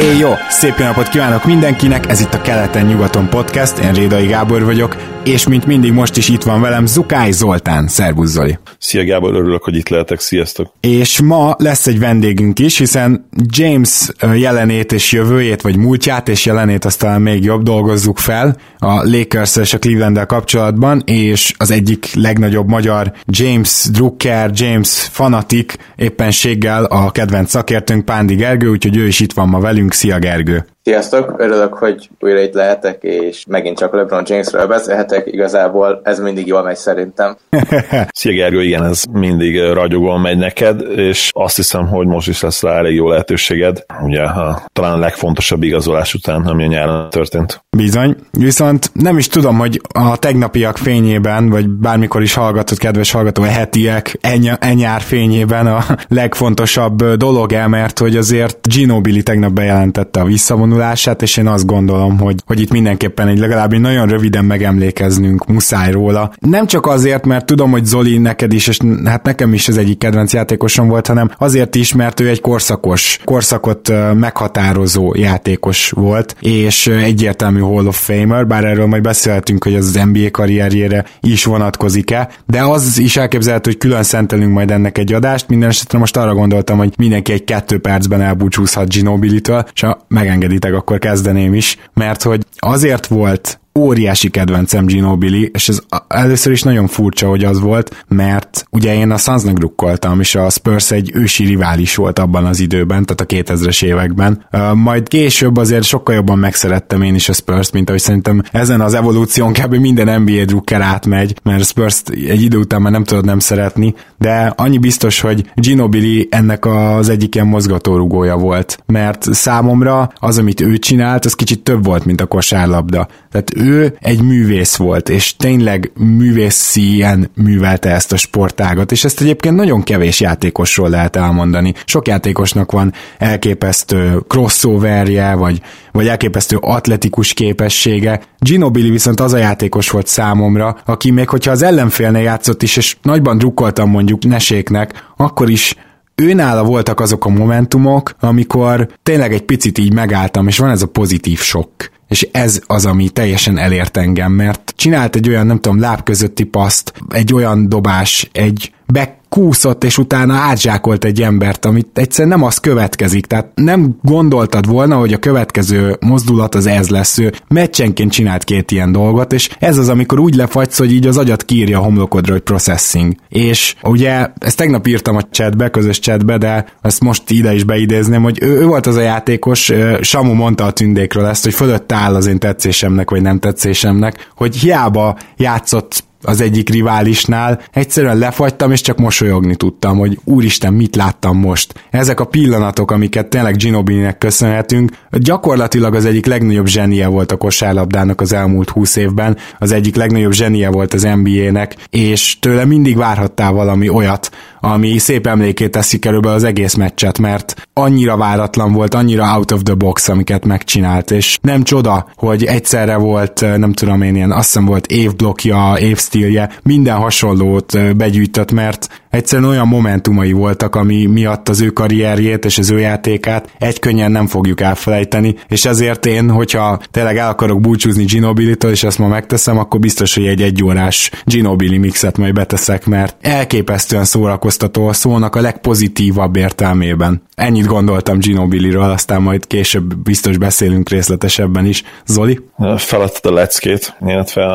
Éj jó! Szép jó napot kívánok mindenkinek, ez itt a Keleten-nyugaton podcast, én Rédai Gábor vagyok, és mint mindig most is itt van velem Zukály Zoltán. Szervusz Zoli! Szia Gábor, örülök, hogy itt lehetek, sziasztok! És ma lesz egy vendégünk is, hiszen James jelenét és jövőjét, vagy múltját és jelenét aztán még jobb dolgozzuk fel a lakers és a cleveland kapcsolatban, és az egyik legnagyobb magyar James Drucker, James fanatik éppenséggel a kedvenc szakértőnk Pándi Gergő, úgyhogy ő is itt van ma velünk. Szia Gergő! Sziasztok, örülök, hogy újra itt lehetek, és megint csak LeBron Jamesről beszélhetek, igazából ez mindig jól megy szerintem. Szia Gergő, igen, ez mindig ragyogóan megy neked, és azt hiszem, hogy most is lesz rá elég jó lehetőséged, ugye a, talán a legfontosabb igazolás után, ami a nyáron történt. Bizony, viszont nem is tudom, hogy a tegnapiak fényében, vagy bármikor is hallgatott, kedves hallgató, a hetiek, enyár fényében a legfontosabb dolog el, mert hogy azért Ginobili tegnap bejelentette a visszavonulását, vonulását, és én azt gondolom, hogy, hogy itt mindenképpen egy legalább nagyon röviden megemlékeznünk muszáj róla. Nem csak azért, mert tudom, hogy Zoli neked is, és hát nekem is az egyik kedvenc játékosom volt, hanem azért is, mert ő egy korszakos, korszakot meghatározó játékos volt, és egyértelmű Hall of Famer, bár erről majd beszélhetünk, hogy az NBA karrierjére is vonatkozik-e, de az is elképzelhető, hogy külön szentelünk majd ennek egy adást, minden esetre most arra gondoltam, hogy mindenki egy kettő percben elbúcsúzhat Ginobili-től, és ha megengedi segítek, akkor kezdeném is, mert hogy azért volt óriási kedvencem Ginobili, és ez először is nagyon furcsa, hogy az volt, mert ugye én a Sunsnak drukkoltam, és a Spurs egy ősi rivális volt abban az időben, tehát a 2000-es években. Majd később azért sokkal jobban megszerettem én is a Spurs-t, mint ahogy szerintem ezen az evolúción kb. minden NBA drukker átmegy, mert spurs egy idő után már nem tudod nem szeretni, de annyi biztos, hogy Ginobili ennek az egyik ilyen mozgatórugója volt, mert számomra az, amit ő csinált, az kicsit több volt, mint a kosárlabda. Tehát ő egy művész volt, és tényleg művészien művelte ezt a sportágat, és ezt egyébként nagyon kevés játékosról lehet elmondani. Sok játékosnak van elképesztő crossoverje, vagy, vagy elképesztő atletikus képessége. Ginobili viszont az a játékos volt számomra, aki még hogyha az ellenfélnél játszott is, és nagyban drukkoltam mondjuk Neséknek, akkor is őnála voltak azok a momentumok, amikor tényleg egy picit így megálltam, és van ez a pozitív sok és ez az, ami teljesen elért engem, mert csinált egy olyan, nem tudom, láb közötti paszt, egy olyan dobás, egy back kúszott, és utána átzsákolt egy embert, amit egyszerűen nem az következik. Tehát nem gondoltad volna, hogy a következő mozdulat az ez lesz. Ő meccsenként csinált két ilyen dolgot, és ez az, amikor úgy lefagysz, hogy így az agyat kírja a homlokodra, hogy processing. És ugye, ezt tegnap írtam a chatbe, közös chatbe, de ezt most ide is beidézném, hogy ő, ő volt az a játékos, Samu mondta a tündékről ezt, hogy fölött áll az én tetszésemnek, vagy nem tetszésemnek, hogy hiába játszott az egyik riválisnál, egyszerűen lefagytam, és csak mosolyogni tudtam, hogy úristen, mit láttam most. Ezek a pillanatok, amiket tényleg Ginobili-nek köszönhetünk, gyakorlatilag az egyik legnagyobb zsenie volt a kosárlabdának az elmúlt húsz évben, az egyik legnagyobb zsenie volt az NBA-nek, és tőle mindig várhattál valami olyat, ami szép emlékét teszi körülbelül az egész meccset, mert annyira váratlan volt, annyira out of the box, amiket megcsinált, és nem csoda, hogy egyszerre volt, nem tudom én, ilyen, azt hiszem volt évblokja, évstílje, minden hasonlót begyűjtött, mert egyszerűen olyan momentumai voltak, ami miatt az ő karrierjét és az ő játékát egy könnyen nem fogjuk elfelejteni, és ezért én, hogyha tényleg el akarok búcsúzni Ginobili-től, és ezt ma megteszem, akkor biztos, hogy egy egyórás Ginobili mixet majd beteszek, mert elképesztően szórakoztató a szónak a legpozitívabb értelmében. Ennyit gondoltam Ginobili-ről, aztán majd később biztos beszélünk részletesebben is. Zoli? Feladtad a leckét, illetve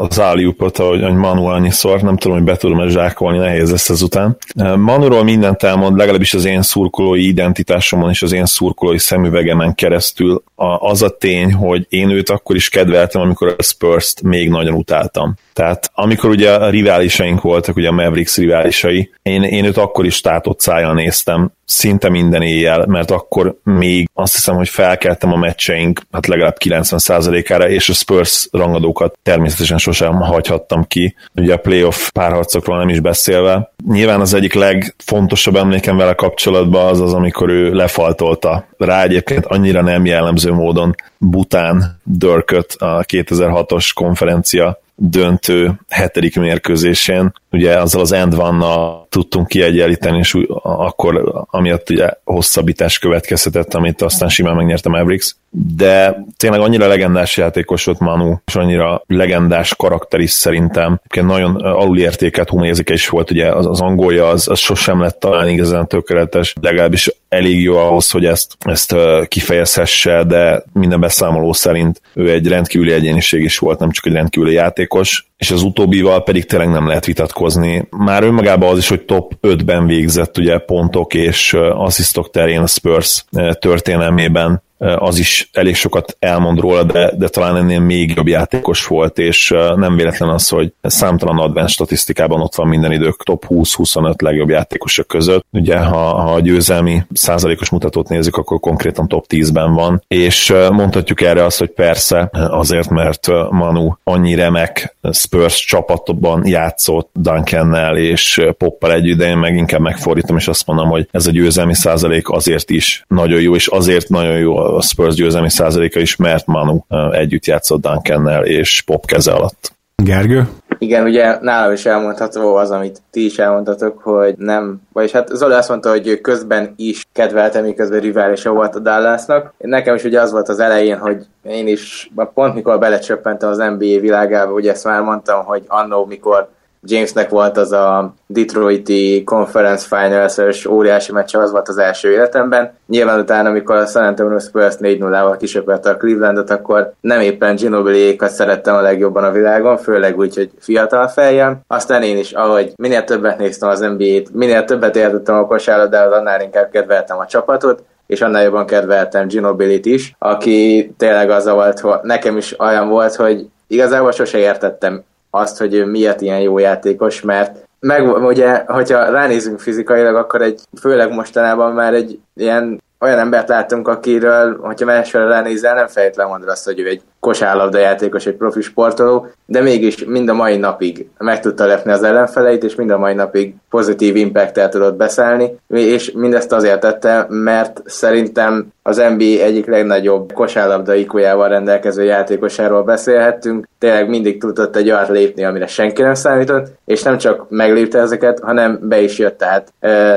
az áliupot, ahogy, ahogy Manu annyiszor, nem tudom, hogy be tudom-e zsákolni, nehéz lesz ezután. Manuról mindent elmond, legalábbis az én szurkolói identitásomon és az én szurkolói szemüvegemen keresztül az a tény, hogy én őt akkor is kedveltem, amikor a Spurs-t még nagyon utáltam. Tehát amikor ugye a riválisaink voltak, ugye a Mavericks riválisai, én, én őt akkor is tátott szájjal néztem, szinte minden éjjel, mert akkor még azt hiszem, hogy felkeltem a meccseink hát legalább 90%-ára, és a Spurs rangadókat természetesen sosem hagyhattam ki. Ugye a playoff párharcokról nem is beszélve. Nyilván az egyik legfontosabb emlékem vele kapcsolatban az az, amikor ő lefaltolta rá egyébként annyira nem jellemző módon Bután Dörköt a 2006-os konferencia döntő hetedik mérkőzésén, ugye azzal az end van tudtunk kiegyenlíteni, és akkor amiatt ugye hosszabbítás következhetett, amit aztán simán megnyerte Mavericks, de tényleg annyira legendás játékos volt Manu, és annyira legendás karakter is szerintem. Nagyon alulértékelt humézike is volt, ugye az, az angolja az, az sosem lett talán igazán tökéletes, legalábbis elég jó ahhoz, hogy ezt, ezt kifejezhesse, de minden beszámoló szerint ő egy rendkívüli egyéniség is volt, nem csak egy rendkívüli játékos, és az utóbbival pedig tényleg nem lehet vitatkozni. Már önmagában az is, hogy top 5-ben végzett ugye pontok és asszisztok terén a Spurs történelmében az is elég sokat elmond róla, de, de talán ennél még jobb játékos volt, és nem véletlen az, hogy számtalan advanced statisztikában ott van minden idők top 20-25 legjobb játékosok között. Ugye, ha, ha a győzelmi százalékos mutatót nézzük, akkor konkrétan top 10-ben van, és mondhatjuk erre azt, hogy persze azért, mert Manu annyi remek Spurs csapatban játszott Duncannel és Poppal együtt, de én meg inkább megfordítom, és azt mondom, hogy ez a győzelmi százalék azért is nagyon jó, és azért nagyon jó a Spurs győzelmi százaléka is, mert Manu együtt játszott Duncannel és Pop keze alatt. Gergő? Igen, ugye nálam is elmondható az, amit ti is elmondhatok, hogy nem, vagyis hát Zoli azt mondta, hogy közben is kedvelte, miközben riválisa volt a Dallasnak. Nekem is ugye az volt az elején, hogy én is pont mikor belecsöppentem az NBA világába, ugye ezt már mondtam, hogy annó, mikor Jamesnek volt az a Detroiti Conference Finals-es óriási meccs, az volt az első életemben. Nyilván utána, amikor a San Antonio Spurs 4-0-val kisöpölte a Clevelandot, akkor nem éppen Ginobili-ékat szerettem a legjobban a világon, főleg úgy, hogy fiatal fejjem. Aztán én is, ahogy minél többet néztem az NBA-t, minél többet értettem a kosárlabdához, annál inkább kedveltem a csapatot, és annál jobban kedveltem Ginobilit is, aki tényleg az volt, hogy nekem is olyan volt, hogy igazából sose értettem azt, hogy ő miért ilyen jó játékos, mert meg ugye, hogyha ránézünk fizikailag, akkor egy, főleg mostanában már egy ilyen olyan embert láttunk, akiről, hogyha másfél ránézel, nem fejtlen mondod azt, hogy ő egy kosárlabda játékos, egy profi sportoló, de mégis mind a mai napig meg tudta lepni az ellenfeleit, és mind a mai napig pozitív impactet tudott beszélni, és mindezt azért tette, mert szerintem az NBA egyik legnagyobb kosárlabda ikójával rendelkező játékosáról beszélhettünk. Tényleg mindig tudott egy olyat lépni, amire senki nem számított, és nem csak meglépte ezeket, hanem be is jött, tehát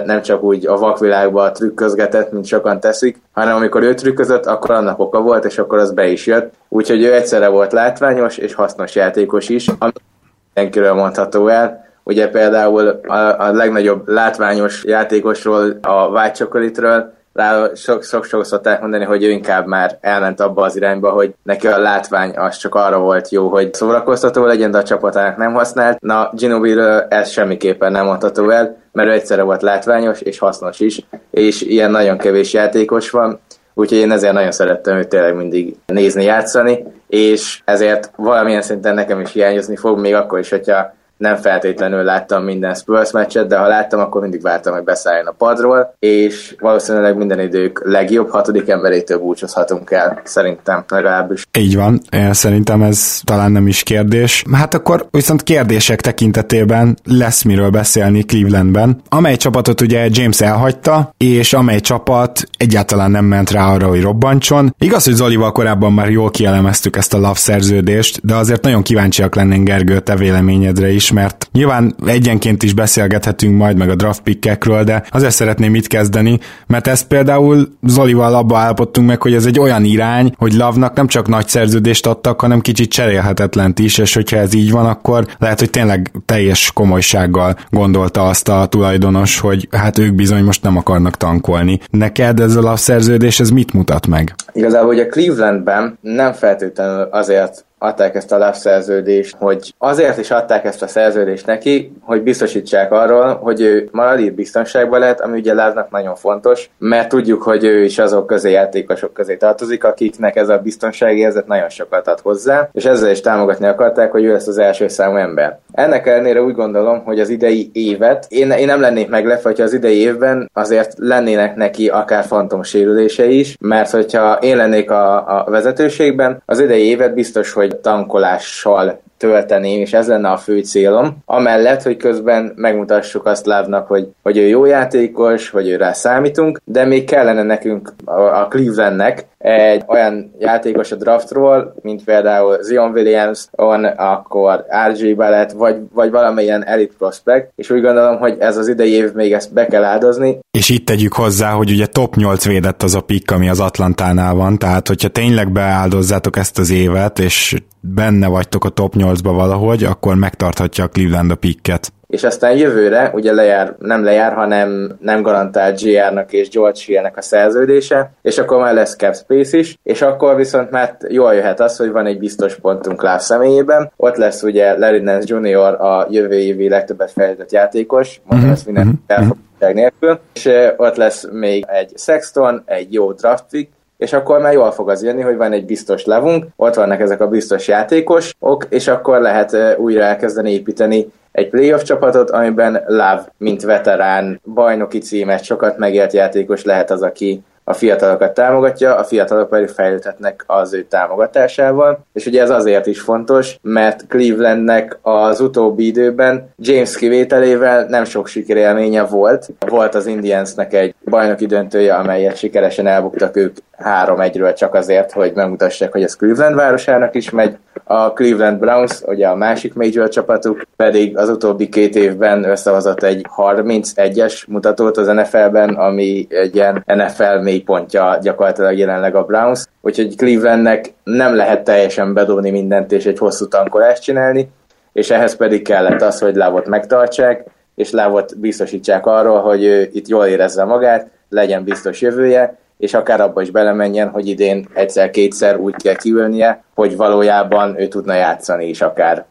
nem csak úgy a vakvilágba trükközgetett, mint sokan teszik, hanem amikor ő trükközött, akkor annak oka volt, és akkor az be is jött. Úgyhogy ő egyszerre volt látványos és hasznos játékos is, ami mindenkiről mondható el. Ugye például a, a legnagyobb látványos játékosról, a White Chocolate-ről rá sok, sok szokták mondani, hogy ő inkább már elment abba az irányba, hogy neki a látvány az csak arra volt jó, hogy szórakoztató legyen, de a csapatának nem használt. Na, Ginobili ez semmiképpen nem mondható el, mert ő egyszerre volt látványos és hasznos is, és ilyen nagyon kevés játékos van, úgyhogy én ezért nagyon szerettem őt tényleg mindig nézni, játszani, és ezért valamilyen szinten nekem is hiányozni fog, még akkor is, hogyha nem feltétlenül láttam minden Spurs meccset, de ha láttam, akkor mindig vártam, hogy beszálljon a padról, és valószínűleg minden idők legjobb hatodik emberétől búcsúzhatunk el, szerintem legalábbis. Így van, én szerintem ez talán nem is kérdés. Hát akkor viszont kérdések tekintetében lesz miről beszélni Clevelandben, amely csapatot ugye James elhagyta, és amely csapat egyáltalán nem ment rá arra, hogy robbantson. Igaz, hogy Zolival korábban már jól kielemeztük ezt a love szerződést, de azért nagyon kíváncsiak lennénk Gergő te véleményedre is, is, mert nyilván egyenként is beszélgethetünk majd meg a draft pickekről, de azért szeretném mit kezdeni, mert ezt például Zolival abba állapodtunk meg, hogy ez egy olyan irány, hogy Lavnak nem csak nagy szerződést adtak, hanem kicsit cserélhetetlent is, és hogyha ez így van, akkor lehet, hogy tényleg teljes komolysággal gondolta azt a tulajdonos, hogy hát ők bizony most nem akarnak tankolni. Neked ez a szerződés, ez mit mutat meg? Igazából, hogy a Clevelandben nem feltétlenül azért adták ezt a szerződést, hogy azért is adták ezt a szerződést neki, hogy biztosítsák arról, hogy ő marad itt biztonságban lehet, ami ugye Láznak nagyon fontos, mert tudjuk, hogy ő is azok közé játékosok közé tartozik, akiknek ez a biztonsági érzet nagyon sokat ad hozzá, és ezzel is támogatni akarták, hogy ő lesz az első számú ember. Ennek ellenére úgy gondolom, hogy az idei évet, én, én nem lennék meglepve, hogyha az idei évben azért lennének neki akár fantom sérülése is, mert hogyha én lennék a, a vezetőségben, az idei évet biztos, hogy tankolással tölteném, és ez lenne a fő célom. Amellett, hogy közben megmutassuk azt Lávnak, hogy, hogy ő jó játékos, hogy ő rá számítunk, de még kellene nekünk a, Clevelandnek egy olyan játékos a draftról, mint például Zion Williams, on, akkor RJ Ballet, vagy, vagy valamilyen elite prospect, és úgy gondolom, hogy ez az idei év még ezt be kell áldozni. És itt tegyük hozzá, hogy ugye top 8 védett az a pick, ami az Atlantánál van, tehát hogyha tényleg beáldozzátok ezt az évet, és benne vagytok a top 8-ba valahogy, akkor megtarthatja a Cleveland a picket és aztán jövőre ugye lejár, nem lejár, hanem nem garantált GR-nak és George Hill-nek a szerződése, és akkor már lesz cap space is, és akkor viszont már jól jöhet az, hogy van egy biztos pontunk Láv személyében, ott lesz ugye Larry Nance Jr. a jövő évi legtöbbet fejlődött játékos, mondom uh-huh, ezt minden uh-huh. nélkül, és ott lesz még egy Sexton, egy jó draft pick, és akkor már jól fog az jönni, hogy van egy biztos levunk, ott vannak ezek a biztos játékosok, és akkor lehet újra elkezdeni építeni egy playoff csapatot, amiben Love, mint veterán, bajnoki címet, sokat megélt játékos lehet az, aki a fiatalokat támogatja, a fiatalok pedig fejlődhetnek az ő támogatásával, és ugye ez azért is fontos, mert Clevelandnek az utóbbi időben James kivételével nem sok sikerélménye volt. Volt az Indiansnek egy bajnoki döntője, amelyet sikeresen elbuktak ők 3-1-ről csak azért, hogy megmutassák, hogy ez Cleveland városának is megy. A Cleveland Browns, ugye a másik major csapatuk, pedig az utóbbi két évben összehozott egy 31-es mutatót az NFL-ben, ami egy ilyen NFL mélypontja gyakorlatilag jelenleg a Browns. Úgyhogy Clevelandnek nem lehet teljesen bedobni mindent és egy hosszú tankolást csinálni, és ehhez pedig kellett az, hogy Lávot megtartsák, és Lávot biztosítsák arról, hogy ő itt jól érezze magát, legyen biztos jövője, és akár abba is belemenjen, hogy idén egyszer-kétszer úgy kell kiülnie, hogy valójában ő tudna játszani is akár.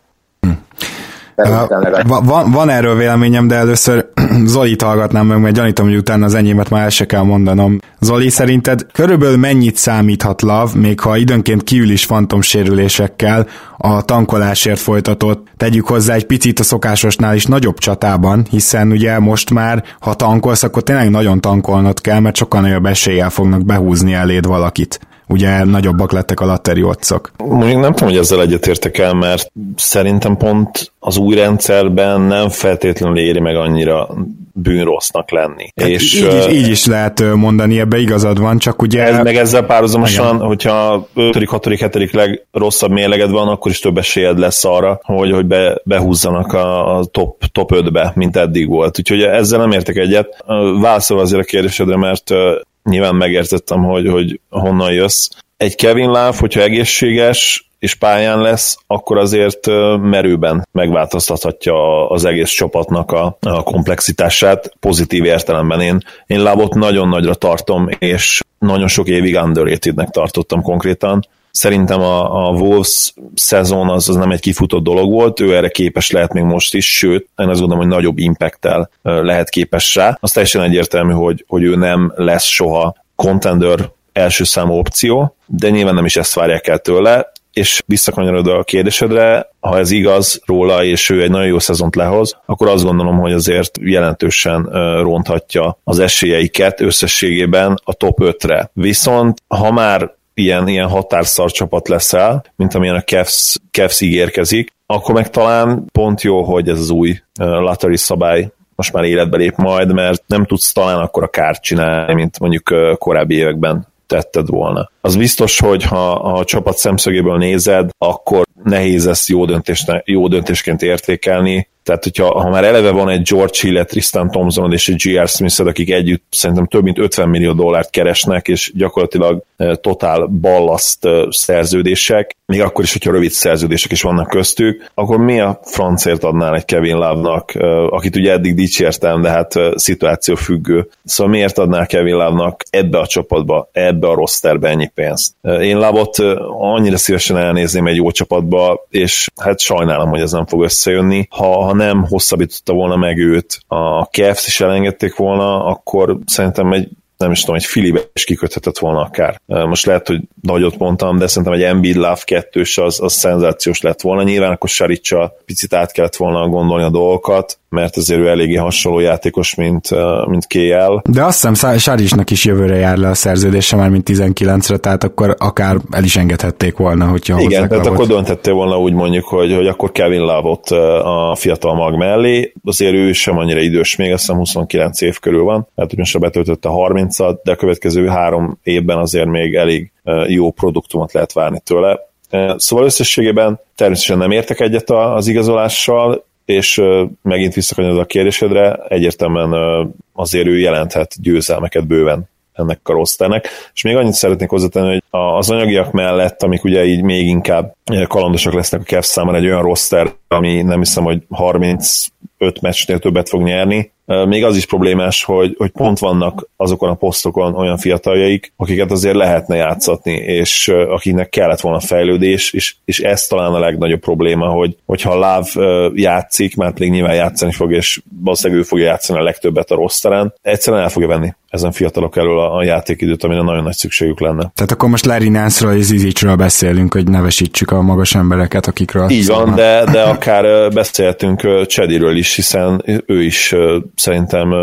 Van, van erről véleményem, de először Zoli hallgatnám meg, mert gyanítom, hogy utána az enyémet már el se kell mondanom. Zoli, szerinted körülbelül mennyit számíthat Lav, még ha időnként kiül is fantomsérülésekkel a tankolásért folytatott, tegyük hozzá egy picit a szokásosnál is nagyobb csatában, hiszen ugye most már, ha tankolsz, akkor tényleg nagyon tankolnod kell, mert sokkal nagyobb eséllyel fognak behúzni eléd valakit ugye nagyobbak lettek a latteri otcok. Mondjuk nem tudom, hogy ezzel egyetértek el, mert szerintem pont az új rendszerben nem feltétlenül éri meg annyira bűnrossznak lenni. Hát és, így, is, így is lehet mondani, ebbe igazad van, csak ugye... Ez, meg ezzel párhuzamosan, igen. hogyha 5., 6., 7. legrosszabb mérleged van, akkor is több esélyed lesz arra, hogy, hogy be, behúzzanak a, a top, top 5-be, mint eddig volt. Úgyhogy ezzel nem értek egyet. Válaszol azért a kérdésedre, mert nyilván megértettem, hogy, hogy honnan jössz. Egy Kevin Love, hogyha egészséges és pályán lesz, akkor azért merőben megváltoztathatja az egész csapatnak a, a komplexitását, pozitív értelemben. Én, én Lávot nagyon nagyra tartom, és nagyon sok évig underratednek tartottam konkrétan. Szerintem a, a Wolves szezon az, az nem egy kifutott dolog volt, ő erre képes lehet még most is, sőt, én azt gondolom, hogy nagyobb impacttel lehet képes rá. Az teljesen egyértelmű, hogy, hogy ő nem lesz soha contender első számú opció, de nyilván nem is ezt várják el tőle, és visszakanyarodva a kérdésedre, ha ez igaz róla, és ő egy nagyon jó szezont lehoz, akkor azt gondolom, hogy azért jelentősen ronthatja az esélyeiket összességében a top 5-re. Viszont ha már ilyen, ilyen határszar csapat leszel, mint amilyen a Cavs, Cavs ígérkezik, akkor meg talán pont jó, hogy ez az új lottery szabály most már életbe lép majd, mert nem tudsz talán akkor a kárt csinálni, mint mondjuk korábbi években tetted volna. Az biztos, hogy ha a csapat szemszögéből nézed, akkor nehéz ezt jó, döntésne, jó döntésként értékelni, tehát, hogyha ha már eleve van egy George Hill, Tristan Thompson és egy G.R. smith akik együtt szerintem több mint 50 millió dollárt keresnek, és gyakorlatilag eh, totál ballaszt eh, szerződések, még akkor is, hogyha rövid szerződések is vannak köztük, akkor mi a francért adnál egy Kevin Love-nak, eh, akit ugye eddig dicsértem, de hát szituáció függő. Szóval miért adnál Kevin Love-nak ebbe a csapatba, ebbe a rosterbe ennyi pénzt? Én Love-ot annyira szívesen elnézném egy jó csapatba, és hát sajnálom, hogy ez nem fog összejönni. Ha, ha nem hosszabbította volna meg őt, a Cavs is elengedték volna, akkor szerintem egy nem is tudom, egy Filibe is kiköthetett volna akár. Most lehet, hogy nagyot mondtam, de szerintem egy Embiid Love 2 az, az szenzációs lett volna. Nyilván akkor Saricsa picit át kellett volna gondolni a dolgokat, mert azért ő eléggé hasonló játékos, mint, mint KL. De azt hiszem Saricsnak is jövőre jár le a szerződése már, mint 19-re, tehát akkor akár el is engedhették volna, hogyha Igen, tehát akkor döntettél volna úgy mondjuk, hogy, hogy akkor Kevin Love-ot a fiatal mag mellé, azért ő sem annyira idős még, azt hiszem 29 év körül van, tehát hogy most betöltötte 30-at, de a következő három évben azért még elég jó produktumot lehet várni tőle. Szóval összességében természetesen nem értek egyet az igazolással, és megint visszakanyarod a kérdésedre, egyértelműen azért ő jelenthet győzelmeket bőven ennek a rosternek. És még annyit szeretnék hozzátenni, hogy az anyagiak mellett, amik ugye így még inkább kalandosak lesznek a Cavs számára, egy olyan roster, ami nem hiszem, hogy 35 meccsnél többet fog nyerni, még az is problémás, hogy, hogy pont vannak azokon a posztokon olyan fiataljaik, akiket azért lehetne játszatni, és akiknek kellett volna fejlődés, és, és ez talán a legnagyobb probléma, hogy, hogyha Láv játszik, mert pedig nyilván játszani fog, és valószínűleg ő fogja játszani a legtöbbet a rossz terén, egyszerűen el fogja venni ezen fiatalok elől a, a játékidőt, amire nagyon nagy szükségük lenne. Tehát akkor most Larry Nance-ról és Zizicsről beszélünk, hogy nevesítsük a magas embereket, akikről... Így van, de, de akár beszélhetünk Csediről is, hiszen ő is szerintem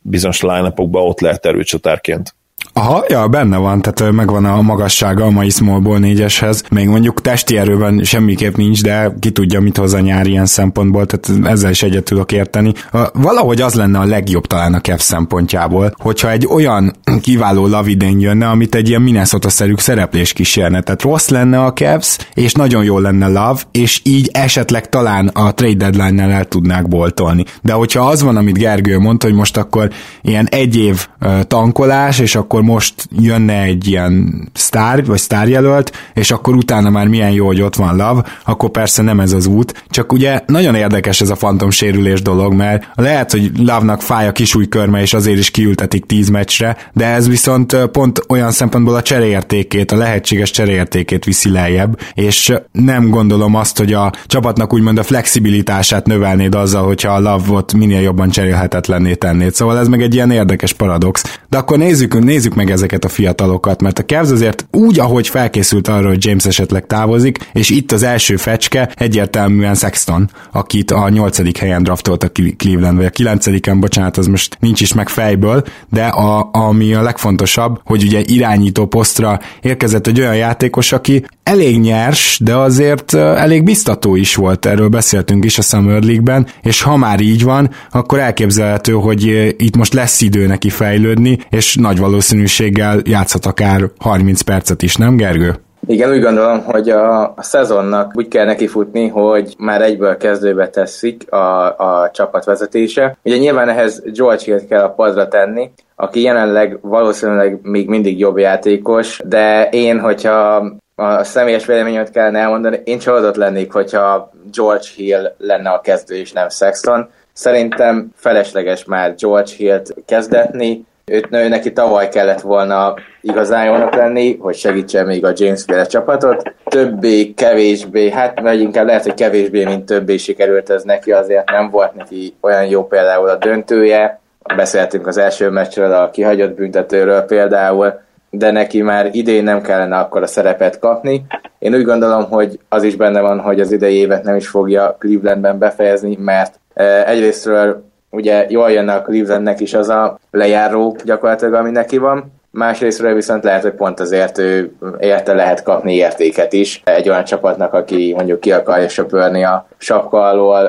bizonyos line ott lehet erőcsatárként. Aha, ja, benne van, tehát megvan a magassága a mai Smallból négyeshez. Még mondjuk testi erőben semmiképp nincs, de ki tudja, mit hoz a nyár ilyen szempontból, tehát ezzel is egyet tudok érteni. Valahogy az lenne a legjobb talán a Cavs szempontjából, hogyha egy olyan kiváló lavidén jönne, amit egy ilyen Minnesota-szerű szereplés kísérne. Tehát rossz lenne a Cavs, és nagyon jó lenne Love, és így esetleg talán a trade deadline-nel el tudnák boltolni. De hogyha az van, amit Gergő mondta, hogy most akkor ilyen egy év tankolás, és akkor most jönne egy ilyen sztár, vagy sztárjelölt, és akkor utána már milyen jó, hogy ott van Love, akkor persze nem ez az út. Csak ugye nagyon érdekes ez a fantom sérülés dolog, mert lehet, hogy Love-nak fáj a kisújkörme, és azért is kiültetik 10 meccsre, de ez viszont pont olyan szempontból a cseréértékét, a lehetséges cseréértékét viszi lejjebb, és nem gondolom azt, hogy a csapatnak úgymond a flexibilitását növelnéd azzal, hogyha a Love-ot minél jobban cserélhetetlenné tennéd. Szóval ez meg egy ilyen érdekes paradox. De akkor nézzük, nézzük nézzük meg ezeket a fiatalokat, mert a Cavs azért úgy, ahogy felkészült arra, hogy James esetleg távozik, és itt az első fecske egyértelműen Sexton, akit a nyolcadik helyen draftolt a Cleveland, vagy a kilencediken, bocsánat, az most nincs is meg fejből, de a, ami a legfontosabb, hogy ugye irányító posztra érkezett egy olyan játékos, aki elég nyers, de azért elég biztató is volt, erről beszéltünk is a Summer League-ben, és ha már így van, akkor elképzelhető, hogy itt most lesz idő neki fejlődni, és nagy valószínűséggel játszhat akár 30 percet is, nem Gergő? Igen, úgy gondolom, hogy a, szezonnak úgy kell neki futni, hogy már egyből kezdőbe teszik a, a csapat vezetése. Ugye nyilván ehhez George Hill kell a padra tenni, aki jelenleg valószínűleg még mindig jobb játékos, de én, hogyha a személyes véleményemet kellene elmondani, én csalódott lennék, hogyha George Hill lenne a kezdő és nem Sexton. Szerintem felesleges már George Hill-t kezdetni, őt nő, neki tavaly kellett volna igazán jónak lenni, hogy segítsen még a James féle csapatot. Többé, kevésbé, hát vagy inkább lehet, hogy kevésbé, mint többé sikerült ez neki, azért nem volt neki olyan jó például a döntője. Beszéltünk az első meccsről, a kihagyott büntetőről például, de neki már idén nem kellene akkor a szerepet kapni. Én úgy gondolom, hogy az is benne van, hogy az idei évet nem is fogja Clevelandben befejezni, mert eh, egyrésztről ugye jól jönne a Clevelandnek is az a lejáró gyakorlatilag, ami neki van, Másrésztről viszont lehet, hogy pont azért ő érte lehet kapni értéket is egy olyan csapatnak, aki mondjuk ki akarja söpörni a sapka alól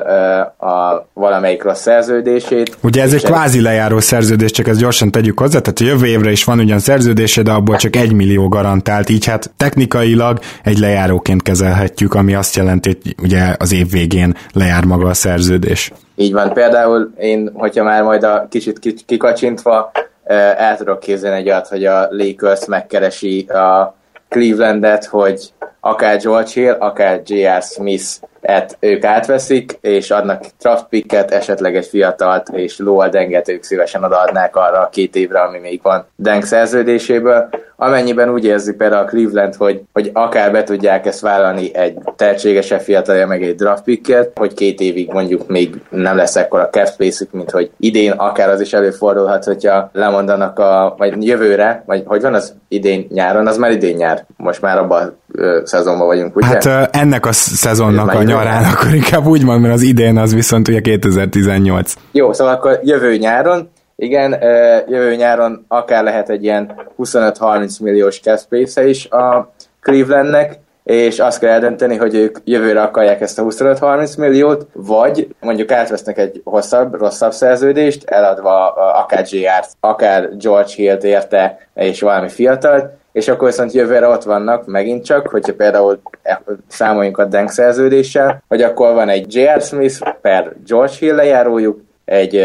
a valamelyik rossz szerződését. Ugye ez egy kvázi lejáró szerződés, csak ezt gyorsan tegyük hozzá, tehát a jövő évre is van ugyan szerződése, de abból csak egy millió garantált, így hát technikailag egy lejáróként kezelhetjük, ami azt jelenti, hogy ugye az év végén lejár maga a szerződés. Így van, például én, hogyha már majd a kicsit kikacsintva el tudok képzelni egy olyat, hogy a Lakers megkeresi a Clevelandet, hogy akár George Hill, akár J.R. Smith et ők átveszik, és adnak draft picket, esetleg egy fiatalt, és Lowell Denget ők szívesen odaadnák arra a két évre, ami még van Deng szerződéséből. Amennyiben úgy érzi például a Cleveland, hogy, hogy akár be tudják ezt vállalni egy tehetségesebb fiatalja, meg egy draft picket, hogy két évig mondjuk még nem lesz ekkora cap space mint hogy idén akár az is előfordulhat, hogyha lemondanak a, vagy jövőre, vagy hogy van az idén nyáron, az már idén nyár, most már abban szezonban vagyunk, ugye? Hát ennek a szezonnak a nyarán, akkor inkább úgy mondom, mert az idén az viszont ugye 2018. Jó, szóval akkor jövő nyáron, igen, jövő nyáron akár lehet egy ilyen 25-30 milliós cap is a Clevelandnek, és azt kell eldönteni, hogy ők jövőre akarják ezt a 25-30 milliót, vagy mondjuk átvesznek egy hosszabb, rosszabb szerződést, eladva akár JR-t, akár George Hill-t érte, és valami fiatalt, és akkor viszont jövőre ott vannak megint csak, hogyha például e, számoljunk a Denk szerződéssel, hogy akkor van egy J.R. Smith per George Hill lejárójuk, egy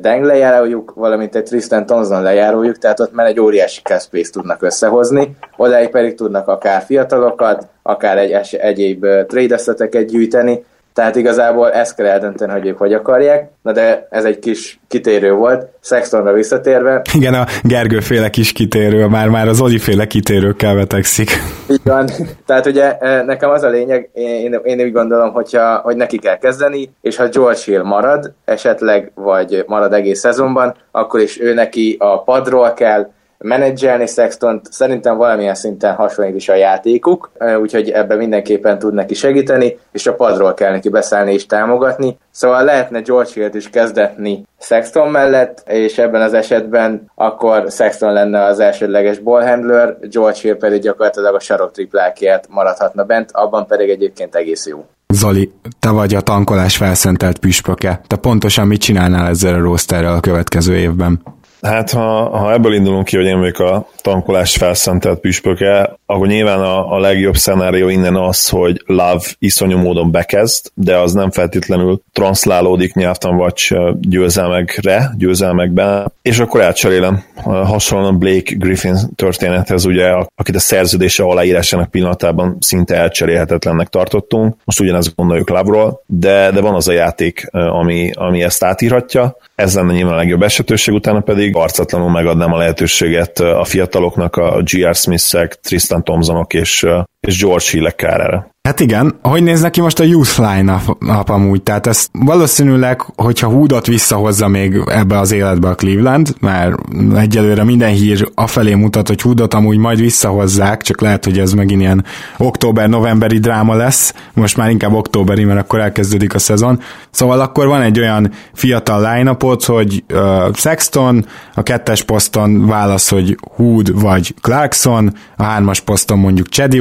Deng lejárójuk, valamint egy Tristan Thompson lejárójuk, tehát ott már egy óriási space tudnak összehozni, odáig pedig tudnak akár fiatalokat, akár egy egyéb trade gyűjteni, tehát igazából ezt kell eldönteni, hogy ők hogy akarják, na de ez egy kis kitérő volt. Sextonra visszatérve. Igen, a Gergő féle kis kitérő, már már az Oli féle kitérőkkel vetekszik. Így van. Tehát ugye e, nekem az a lényeg, én, én úgy gondolom, hogyha, hogy neki kell kezdeni, és ha George Hill marad esetleg, vagy marad egész szezonban, akkor is ő neki a padról kell, menedzselni Sextont, szerintem valamilyen szinten hasonlít is a játékuk, úgyhogy ebben mindenképpen tud neki segíteni, és a padról kell neki beszállni és támogatni. Szóval lehetne George Hill-t is kezdetni Sexton mellett, és ebben az esetben akkor Sexton lenne az elsődleges ballhandler, George Hill pedig gyakorlatilag a sarok triplákért maradhatna bent, abban pedig egyébként egész jó. Zoli, te vagy a tankolás felszentelt püspöke. Te pontosan mit csinálnál ezzel a rosterrel a következő évben? Hát ha, ha ebből indulunk ki, hogy én vagyok a tankolás felszentelt püspöke, akkor nyilván a, a legjobb szenárió innen az, hogy Love iszonyú módon bekezd, de az nem feltétlenül transzlálódik nyelvtan vagy győzelmekre, győzelmekben, és akkor elcserélem hasonlóan Blake Griffin történethez, ugye, akit a szerződése aláírásának pillanatában szinte elcserélhetetlennek tartottunk. Most ugyanezt gondoljuk Love-ról, de, de van az a játék, ami, ami ezt átírhatja, ez lenne nyilván a legjobb esetőség, utána pedig arcatlanul megadnám a lehetőséget a fiataloknak, a G.R. Smith-ek, Tristan Thompsonok és, és George Hill-ek kárára. Hát igen, hogy néz neki most a Youth line-up amúgy? Tehát ez valószínűleg, hogyha húdot visszahozza még ebbe az életbe a Cleveland, mert egyelőre minden hír afelé mutat, hogy húdot amúgy majd visszahozzák, csak lehet, hogy ez megint ilyen október-novemberi dráma lesz, most már inkább októberi, mert akkor elkezdődik a szezon. Szóval akkor van egy olyan fiatal line hogy uh, Sexton, a kettes poszton válasz, hogy Hood vagy Clarkson, a hármas poszton mondjuk Chedi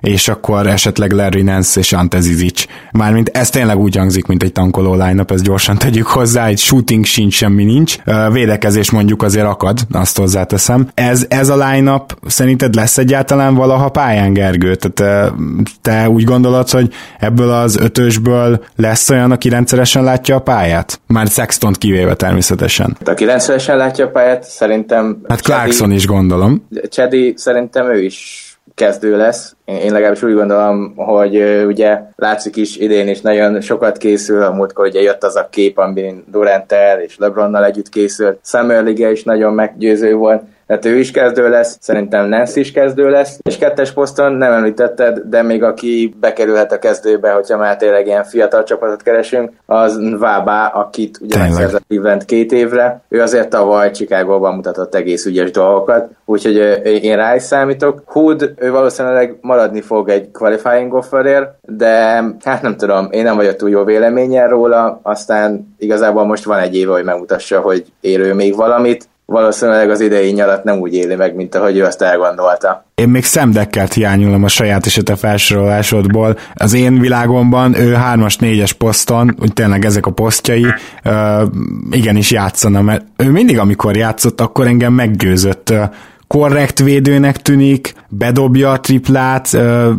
és akkor esetleg Larry Nance és Ante Zizic. Mármint ez tényleg úgy hangzik, mint egy tankoló line ezt gyorsan tegyük hozzá, egy shooting sincs, semmi nincs. Védekezés mondjuk azért akad, azt hozzáteszem. Ez, ez a line szerinted lesz egyáltalán valaha pályán, Gergő? Tehát te úgy gondolod, hogy ebből az ötösből lesz olyan, aki rendszeresen látja a pályát? Már Sexton kivéve természetesen. Aki rendszeresen látja a pályát, szerintem... Hát Clarkson is gondolom. Chedi szerintem ő is kezdő lesz. Én legalábbis úgy gondolom, hogy ugye látszik is idén is nagyon sokat készül, a múltkor ugye jött az a kép, amin Durantel és Lebronnal együtt készült. Summer League is nagyon meggyőző volt, tehát ő is kezdő lesz, szerintem Nance is kezdő lesz, és kettes poszton nem említetted, de még aki bekerülhet a kezdőbe, hogyha már tényleg ilyen fiatal csapatot keresünk, az Vábá, akit ugye megszerzett Cleveland két évre. Ő azért tavaly Chicagóban mutatott egész ügyes dolgokat, úgyhogy én rá is számítok. Hood, ő valószínűleg maradni fog egy qualifying offerért, de hát nem tudom, én nem vagyok túl jó véleményen róla, aztán igazából most van egy éve, hogy megmutassa, hogy érő még valamit, valószínűleg az idei nyarat nem úgy éli meg, mint ahogy ő azt elgondolta. Én még szemdekkert hiányolom a saját és a te felsorolásodból. Az én világomban ő 3-as, 4-es poszton, úgy tényleg ezek a posztjai, uh, igenis játszana, mert ő mindig, amikor játszott, akkor engem meggyőzött uh, korrekt védőnek tűnik, bedobja a triplát,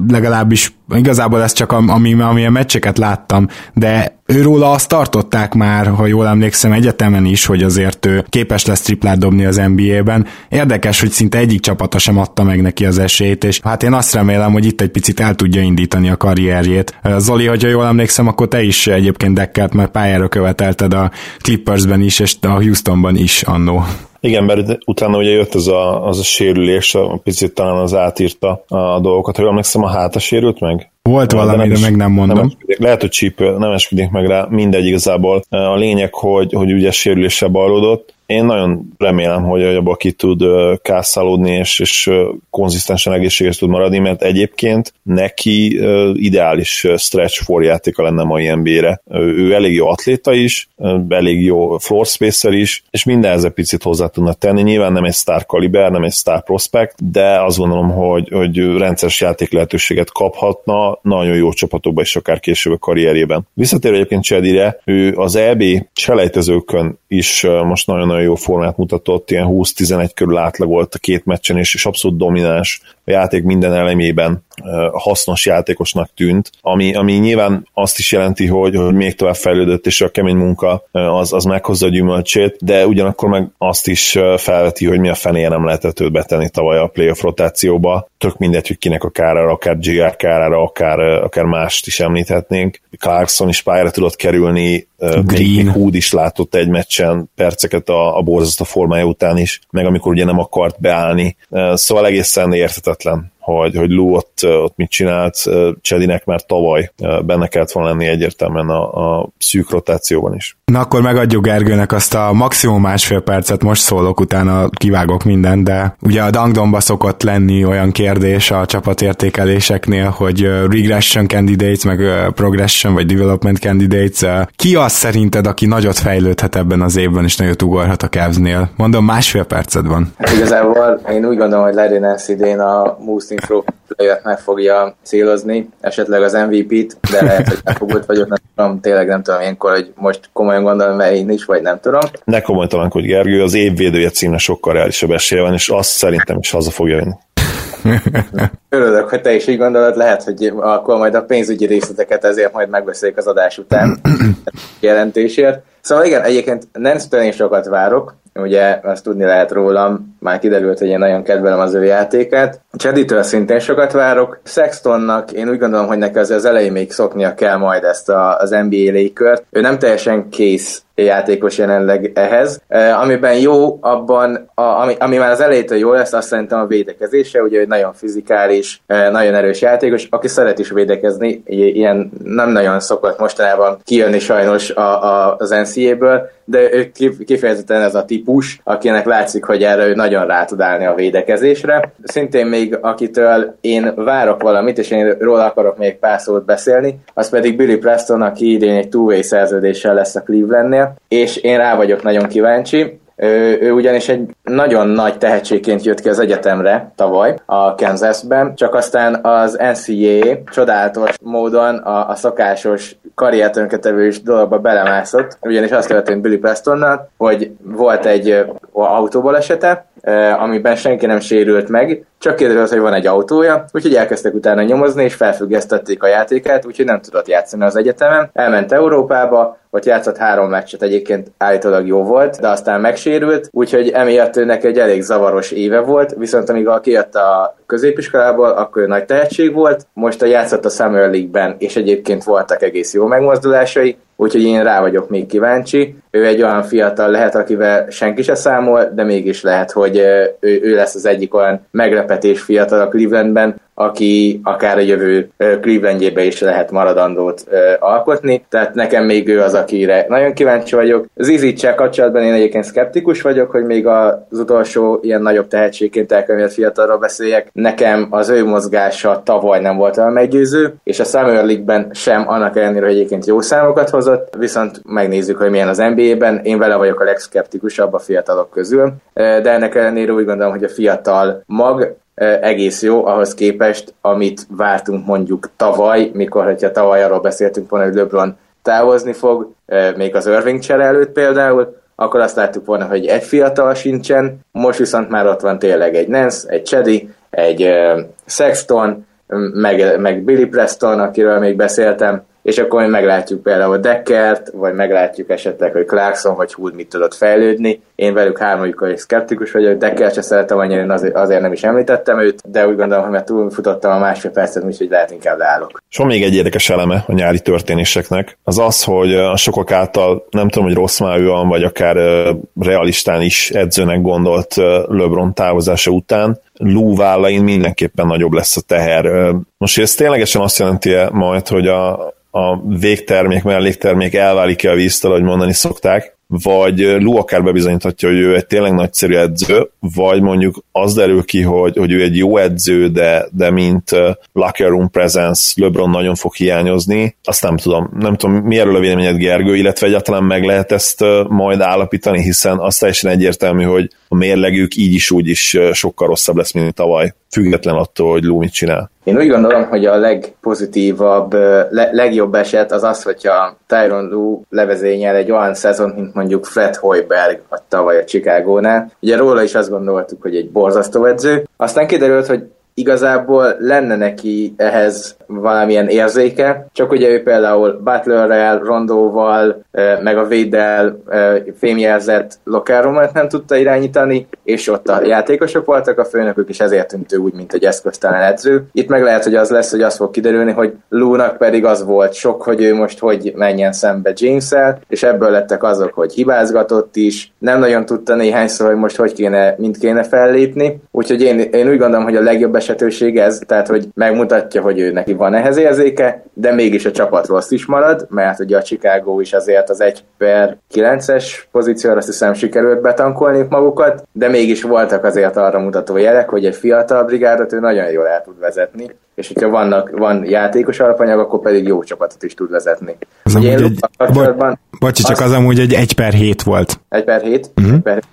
legalábbis igazából ez csak ami, ami a meccseket láttam, de őróla azt tartották már, ha jól emlékszem, egyetemen is, hogy azért ő képes lesz triplát dobni az NBA-ben. Érdekes, hogy szinte egyik csapata sem adta meg neki az esélyt, és hát én azt remélem, hogy itt egy picit el tudja indítani a karrierjét. Zoli, hogyha jól emlékszem, akkor te is egyébként dekkelt, mert pályára követelted a Clippersben is, és a Houstonban is annó. Igen, mert utána ugye jött ez a, az a sérülés, a picit talán az átírta a dolgokat. Ha jól emlékszem, a háta sérült meg? Volt valami, de meg nem mondom. Nem eskedik, lehet, hogy csípő, nem esküdik meg rá, mindegy igazából. A lényeg, hogy, hogy ugye sérüléssel bajlódott, én nagyon remélem, hogy abba ki tud kászálódni, és, és konzisztensen egészséges tud maradni, mert egyébként neki ideális stretch for játéka lenne mai NBA-re. Ő elég jó atléta is, elég jó floor spacer is, és minden ezzel picit hozzá tudna tenni. Nyilván nem egy star kaliber, nem egy star prospect, de azt gondolom, hogy, hogy rendszeres játék lehetőséget kaphatna nagyon jó csapatokba is akár később a karrierjében. Visszatérő egyébként Csedire, ő az EB selejtezőkön is most nagyon-nagyon jó formát mutatott, ilyen 20-11 körül átlagolt a két meccsen, és, és abszolút domináns a játék minden elemében hasznos játékosnak tűnt, ami, ami nyilván azt is jelenti, hogy, hogy még tovább fejlődött, és a kemény munka az, az meghozza a gyümölcsét, de ugyanakkor meg azt is felveti, hogy mi a fenéje nem lehetett őt betenni tavaly a playoff rotációba. Tök mindegy, hogy kinek a kárára, akár GR kárára, akár, akár mást is említhetnénk. Clarkson is pályára tudott kerülni, Green. Még, Hood is látott egy meccsen perceket a, a borzasztó formája után is, meg amikor ugye nem akart beállni. Szóval egészen Sportlern hogy, hogy Lou ott, ott mit csinált, Csedinek már tavaly benne kellett volna lenni egyértelműen a, a szűk rotációban is. Na akkor megadjuk Gergőnek azt a maximum másfél percet, most szólok, utána kivágok mindent, de ugye a Dangdomba szokott lenni olyan kérdés a csapatértékeléseknél, hogy regression candidates, meg progression vagy development candidates, ki az szerinted, aki nagyot fejlődhet ebben az évben, és nagyot ugorhat a Cavs-nél? Mondom, másfél perced van. Igazából én úgy gondolom, hogy Larry Nance idén a most improved player meg fogja célozni, esetleg az MVP-t, de lehet, hogy fogott vagyok, nem tudom, tényleg nem tudom ilyenkor, hogy most komolyan gondolom, mert én is, vagy nem tudom. Ne hogy Gergő, az évvédője címre sokkal reálisabb esélye van, és azt szerintem is haza fogja jönni. Örülök, hogy te is így gondolod, lehet, hogy akkor majd a pénzügyi részleteket ezért majd megbeszéljük az adás után jelentésért. Szóval igen, egyébként nem én sokat várok, ugye azt tudni lehet rólam, már kiderült, hogy én nagyon kedvelem az ő játékát. Cseditől szintén sokat várok. Sextonnak én úgy gondolom, hogy neki az, az elején még szoknia kell majd ezt a, az NBA légkört. Ő nem teljesen kész játékos jelenleg ehhez. Amiben jó, abban, a, ami, ami már az elejétől jó lesz, azt szerintem a védekezése, ugye egy nagyon fizikális, nagyon erős játékos, aki szeret is védekezni, ilyen nem nagyon szokott mostanában kijönni sajnos a, a, az NCA-ből, de ő kifejezetten ez a típus, akinek látszik, hogy erre ő nagyon rá tud állni a védekezésre. Szintén még akitől én várok valamit, és én róla akarok még pár szót beszélni, az pedig Billy Preston, aki idén egy two-way szerződéssel lesz a Clevelandnél, és én rá vagyok nagyon kíváncsi. Ő, ő ugyanis egy nagyon nagy tehetségként jött ki az egyetemre tavaly a Kansasben, csak aztán az NCAA csodálatos módon a, a szokásos karriertönketevős dologba belemászott, ugyanis azt történt Billy Prestonnal, hogy volt egy autóbalesete, amiben senki nem sérült meg, csak kiderült, hogy van egy autója, úgyhogy elkezdtek utána nyomozni, és felfüggesztették a játékát, úgyhogy nem tudott játszani az egyetemen. Elment Európába, ott játszott három meccset, egyébként állítólag jó volt, de aztán megsérült, úgyhogy emiatt őnek egy elég zavaros éve volt, viszont amíg a kijött a középiskolából, akkor nagy tehetség volt, most a játszott a Summer League-ben, és egyébként voltak egész jó megmozdulásai, úgyhogy én rá vagyok még kíváncsi. Ő egy olyan fiatal lehet, akivel senki se számol, de mégis lehet, hogy ő, ő lesz az egyik olyan meglepetés fiatal a Clevelandben, aki akár a jövő Clevelandjébe is lehet maradandót alkotni, tehát nekem még ő az, akire nagyon kíváncsi vagyok. Zizicsel kapcsolatban én egyébként szkeptikus vagyok, hogy még az utolsó ilyen nagyobb tehetségként elkönyvelt fiatalról beszéljek. Nekem az ő mozgása tavaly nem volt olyan meggyőző, és a Summer League-ben sem, annak ellenére, hogy egyébként jó számokat hozott, viszont megnézzük, hogy milyen az NBA-ben. Én vele vagyok a legszkeptikusabb a fiatalok közül, de ennek ellenére úgy gondolom, hogy a fiatal mag egész jó ahhoz képest, amit vártunk mondjuk tavaly, mikor, hogyha tavaly arról beszéltünk volna, hogy LeBron távozni fog, még az Irving csere előtt például, akkor azt láttuk volna, hogy egy fiatal sincsen, most viszont már ott van tényleg egy Nance, egy Chedi, egy Sexton, meg, meg Billy Preston, akiről még beszéltem, és akkor mi meglátjuk például Deckert, vagy meglátjuk esetleg, hogy Clarkson vagy Hood mit tudott fejlődni. Én velük hármajukkal is szkeptikus vagyok, Deckert se szeretem annyira, azért, azért nem is említettem őt, de úgy gondolom, hogy mert túlfutottam a másfél percet, úgyhogy lehet inkább leállok. És még egy érdekes eleme a nyári történéseknek, az az, hogy a sokak által nem tudom, hogy rossz májúan, vagy akár realistán is edzőnek gondolt LeBron távozása után, Lou vállain mindenképpen nagyobb lesz a teher. Most ez ténylegesen azt jelenti -e majd, hogy a, a végtermék, melléktermék elválik-e a víztől, hogy mondani szokták, vagy Lu akár bebizonyíthatja, hogy ő egy tényleg nagyszerű edző, vagy mondjuk az derül ki, hogy, hogy ő egy jó edző, de, de mint locker room presence LeBron nagyon fog hiányozni. Azt nem tudom. Nem tudom, mi erről a véleményed Gergő, illetve egyáltalán meg lehet ezt majd állapítani, hiszen az teljesen egyértelmű, hogy a mérlegük így is úgy is sokkal rosszabb lesz, mint tavaly, független attól, hogy Lu mit csinál. Én úgy gondolom, hogy a legpozitívabb, le, legjobb eset az az, hogyha Tyron Lu levezényel egy olyan szezon, mint mondjuk Fred Hoiberg a tavaly a Chicago-nál. Ugye róla is azt gondoltuk, hogy egy borzasztó edző. Aztán kiderült, hogy igazából lenne neki ehhez valamilyen érzéke, csak ugye ő például Butlerrel, Rondóval, meg a Véddel fémjelzett lokáromat nem tudta irányítani, és ott a játékosok voltak a főnökök, és ezért tűnt ő úgy, mint egy eszköztelen edző. Itt meg lehet, hogy az lesz, hogy az fog kiderülni, hogy Lúnak pedig az volt sok, hogy ő most hogy menjen szembe james és ebből lettek azok, hogy hibázgatott is, nem nagyon tudta néhányszor, hogy most hogy kéne, mint kéne fellépni. Úgyhogy én, én úgy gondolom, hogy a legjobb esetőség ez, tehát hogy megmutatja, hogy ő neki van ehhez érzéke, de mégis a csapat rossz is marad, mert ugye a Chicago is azért az 1 per 9-es pozícióra azt hiszem sikerült betankolni magukat, de mégis voltak azért arra mutató jelek, hogy egy fiatal brigádot ő nagyon jól el tud vezetni, és hogyha vannak, van játékos alapanyag, akkor pedig jó csapatot is tud vezetni. Az amúgy egy, bo- bocsi, csak az amúgy egy 1 per 7 volt. 1 per 7? Uh-huh. 1 per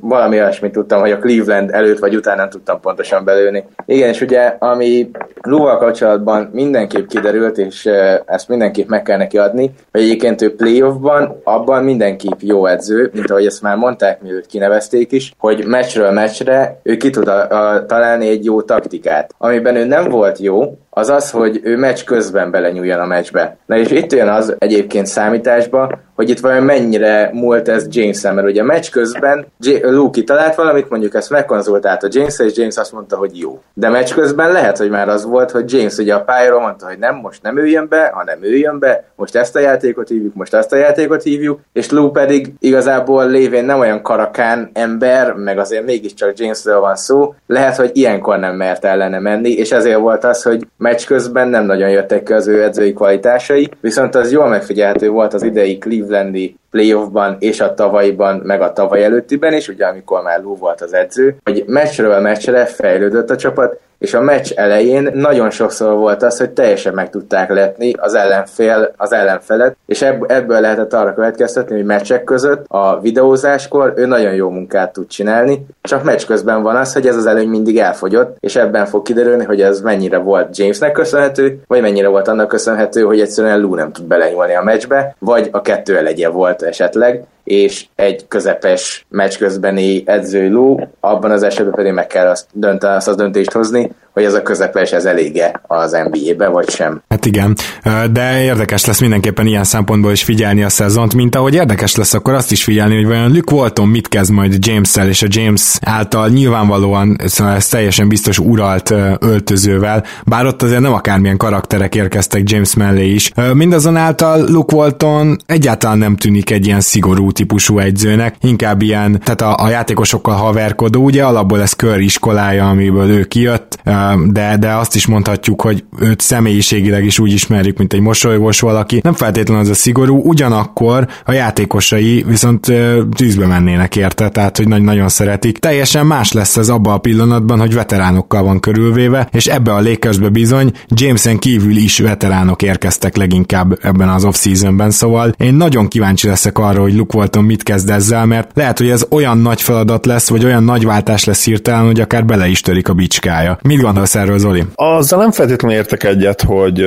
valami olyasmit tudtam, hogy a Cleveland előtt vagy után nem tudtam pontosan belőni. Igen, és ugye, ami Luval kapcsolatban mindenképp kiderült, és ezt mindenképp meg kell neki adni, hogy egyébként ő playoffban abban mindenképp jó edző, mint ahogy ezt már mondták, mielőtt kinevezték is, hogy meccsről meccsre ő ki tud a, a, találni egy jó taktikát. Amiben ő nem volt jó, az az, hogy ő meccs közben belenyúljon a meccsbe. Na és itt jön az egyébként számításba, hogy itt vajon mennyire múlt ez james mert ugye a meccs közben J- Luke talált valamit, mondjuk ezt megkonzultálta james és James azt mondta, hogy jó. De meccs közben lehet, hogy már az volt, hogy James ugye a pályáról mondta, hogy nem, most nem üljön be, hanem üljön be, most ezt a játékot hívjuk, most ezt a játékot hívjuk, és Luke pedig igazából lévén nem olyan karakán ember, meg azért mégiscsak Jamesről van szó, lehet, hogy ilyenkor nem mert ellene menni, és ezért volt az, hogy meccs közben nem nagyon jöttek ki az ő edzői kvalitásai, viszont az jól megfigyelhető volt az idei Clevelandi playoffban és a tavalyiban, meg a tavaly előttiben is, ugye amikor már Lou volt az edző, hogy meccsről meccsre fejlődött a csapat, és a meccs elején nagyon sokszor volt az, hogy teljesen meg tudták letni az ellenfél, az ellenfelet, és ebből lehetett arra következtetni, hogy meccsek között a videózáskor ő nagyon jó munkát tud csinálni, csak meccs közben van az, hogy ez az előny mindig elfogyott, és ebben fog kiderülni, hogy ez mennyire volt Jamesnek köszönhető, vagy mennyire volt annak köszönhető, hogy egyszerűen Lou nem tud belenyúlni a meccsbe, vagy a kettő elegye volt esetleg, és egy közepes meccs közbeni edző Lou, abban az esetben pedig meg kell azt, dönteni, azt az döntést hozni, hogy ez a közepes ez elége az NBA-be, vagy sem. Hát igen, de érdekes lesz mindenképpen ilyen szempontból is figyelni a szezont, mint ahogy érdekes lesz akkor azt is figyelni, hogy vajon Luke Walton mit kezd majd James-szel és a James által nyilvánvalóan szóval ez teljesen biztos uralt öltözővel, bár ott azért nem akármilyen karakterek érkeztek James mellé is. Mindazonáltal Luke Walton egyáltalán nem tűnik egy ilyen szigorú típusú egyzőnek, inkább ilyen, tehát a, a játékosokkal haverkodó, ugye alapból ez kör iskolája, amiből ő kijött, de, de azt is mondhatjuk, hogy őt személyiségileg is úgy ismerjük, mint egy mosolygós valaki. Nem feltétlenül az a szigorú, ugyanakkor a játékosai viszont tűzbe mennének érte, tehát hogy nagy nagyon szeretik. Teljesen más lesz ez abban a pillanatban, hogy veteránokkal van körülvéve, és ebbe a Lakersbe bizony Jameson kívül is veteránok érkeztek leginkább ebben az off-seasonben, szóval én nagyon kíváncsi leszek arra, hogy Luke Walton mit kezd ezzel, mert lehet, hogy ez olyan nagy feladat lesz, vagy olyan nagy váltás lesz hirtelen, hogy akár bele is törik a bicskája. Mit gondolsz erről, Zoli? Azzal nem feltétlenül értek egyet, hogy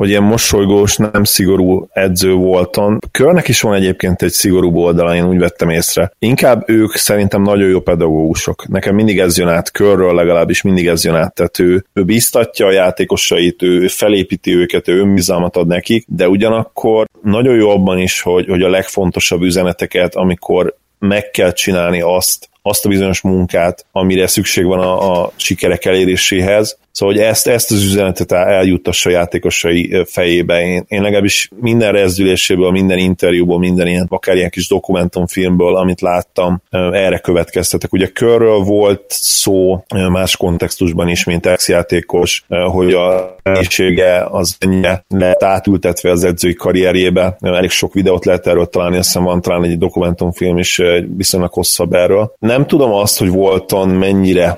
hogy ilyen mosolygós, nem szigorú edző volton. Körnek is van egyébként egy szigorú oldala, én úgy vettem észre. Inkább ők szerintem nagyon jó pedagógusok. Nekem mindig ez jön át, körről legalábbis mindig ez jön át. Tehát ő, ő biztatja a játékosait, ő felépíti őket, ő önbizalmat ad nekik, de ugyanakkor nagyon jó abban is, hogy, hogy a legfontosabb üzeneteket, amikor meg kell csinálni azt, azt a bizonyos munkát, amire szükség van a, a sikerek eléréséhez, Szóval, hogy ezt, ezt az üzenetet eljuttassa a játékosai fejébe. Én, én legalábbis minden rezdüléséből, minden interjúból, minden ilyen, akár ilyen kis dokumentumfilmből, amit láttam, erre következtetek. Ugye körről volt szó más kontextusban is, mint ex-játékos, hogy a nehézsége az ennyire lehet átültetve az edzői karrierjébe. Elég sok videót lehet erről találni, azt hiszem van talán egy dokumentumfilm is viszonylag hosszabb erről. Nem tudom azt, hogy Volton mennyire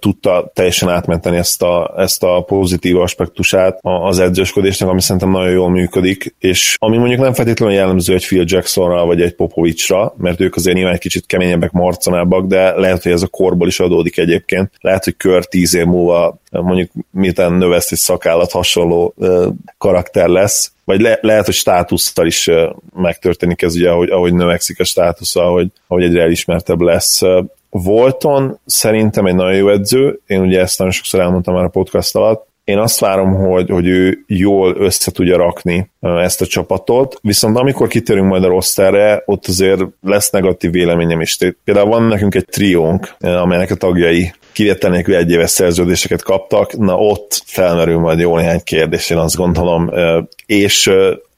tudta teljesen átmenteni ezt a ezt a pozitív aspektusát az edzősködésnek, ami szerintem nagyon jól működik, és ami mondjuk nem feltétlenül jellemző egy Phil Jacksonra, vagy egy Popovicsra, mert ők azért nyilván egy kicsit keményebbek, marcanábbak, de lehet, hogy ez a korból is adódik egyébként. Lehet, hogy kör tíz év múlva mondjuk miután növeszt egy szakállat hasonló karakter lesz, vagy le, lehet, hogy státusztal is megtörténik ez ugye, ahogy, ahogy növekszik a státusza, ahogy, ahogy egyre elismertebb lesz. Volton szerintem egy nagyon jó edző, én ugye ezt nagyon sokszor elmondtam már a podcast alatt, én azt várom, hogy, hogy ő jól össze tudja rakni ezt a csapatot, viszont amikor kitérünk majd a rosterre, ott azért lesz negatív véleményem is. Például van nekünk egy triónk, amelynek a tagjai kivétel nélkül egy éves szerződéseket kaptak, na ott felmerül majd jó néhány kérdés, én azt gondolom, és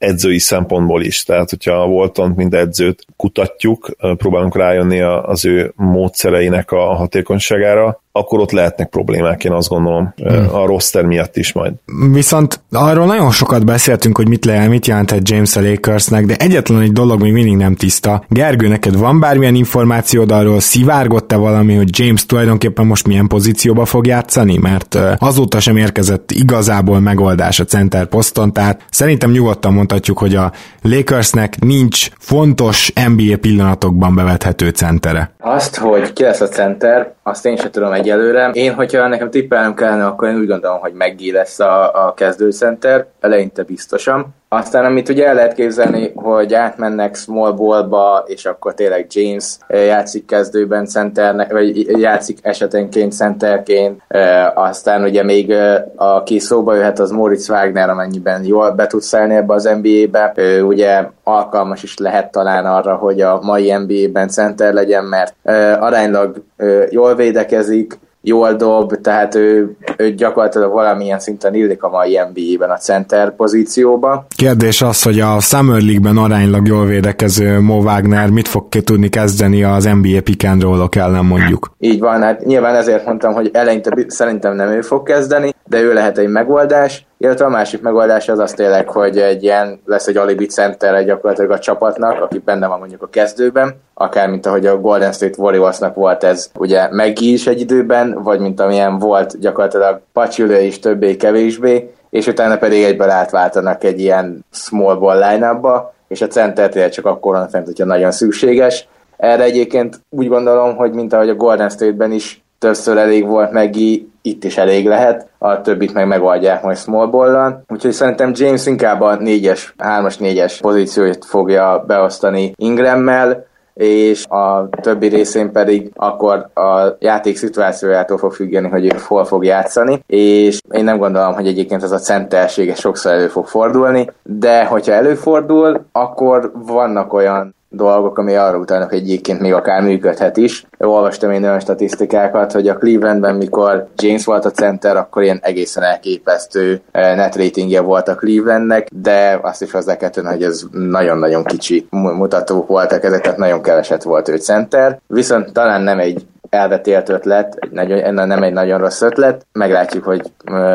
edzői szempontból is. Tehát, hogyha Volton, mint edzőt kutatjuk, próbálunk rájönni az ő módszereinek a hatékonyságára, akkor ott lehetnek problémák, én azt gondolom, hmm. a roster miatt is majd. Viszont arról nagyon sokat beszéltünk, hogy mit, le, mit jelentett James a Lakersnek, de egyetlen egy dolog még mindig nem tiszta. Gergő, neked van bármilyen információd arról, szivárgott-e valami, hogy James tulajdonképpen most milyen pozícióba fog játszani? Mert azóta sem érkezett igazából megoldás a center poszton, tehát szerintem nyugodtan mondhatjuk, hogy a Lakersnek nincs fontos NBA pillanatokban bevethető centere. Azt, hogy ki lesz a center, azt én sem tudom egyelőre. Én, hogyha nekem tippelnem kellene, akkor én úgy gondolom, hogy meggi lesz a, a kezdőcenter, eleinte biztosan. Aztán amit ugye el lehet képzelni, hogy átmennek small ballba, és akkor tényleg James eh, játszik kezdőben centernek, vagy játszik esetenként centerként, eh, aztán ugye még eh, aki szóba jöhet az Moritz Wagner, amennyiben jól be tud szállni ebbe az NBA-be, ő ugye alkalmas is lehet talán arra, hogy a mai NBA-ben center legyen, mert aránylag jól védekezik, jól dob, tehát ő, ő gyakorlatilag valamilyen szinten illik a mai NBA-ben a center pozícióba. Kérdés az, hogy a Summer League-ben aránylag jól védekező Mo Wagner mit fog ki tudni kezdeni az NBA pick and roll ellen mondjuk. Így van, hát nyilván ezért mondtam, hogy eleinte szerintem nem ő fog kezdeni, de ő lehet egy megoldás, illetve a másik megoldás az az tényleg, hogy egy ilyen, lesz egy alibi center gyakorlatilag a csapatnak, aki benne van mondjuk a kezdőben, akár mint ahogy a Golden State Warriorsnak volt ez ugye Meggi is egy időben, vagy mint amilyen volt gyakorlatilag Pacsülő is többé-kevésbé, és utána pedig egyből átváltanak egy ilyen small ball line és a center csak akkor van fent, hogyha nagyon szükséges. Erre egyébként úgy gondolom, hogy mint ahogy a Golden State-ben is többször elég volt Megi, itt is elég lehet, a többit meg megoldják majd small ball Úgyhogy szerintem James inkább a 4-es, 3-as, 4-es pozíciót fogja beosztani Ingrammel, és a többi részén pedig akkor a játék szituációjától fog függeni, hogy ő hol fog játszani, és én nem gondolom, hogy egyébként ez a centersége sokszor elő fog fordulni, de hogyha előfordul, akkor vannak olyan dolgok, ami arra utalnak, hogy egyébként még akár működhet is. Olvastam én olyan statisztikákat, hogy a Clevelandben, mikor James volt a center, akkor ilyen egészen elképesztő eh, net ratingje volt a Clevelandnek, de azt is hozzá kell hogy ez nagyon-nagyon kicsi mutatók voltak ezek, tehát nagyon keveset volt ő center. Viszont talán nem egy elvetélt ötlet, egy nagyon, nem egy nagyon rossz ötlet, meglátjuk, hogy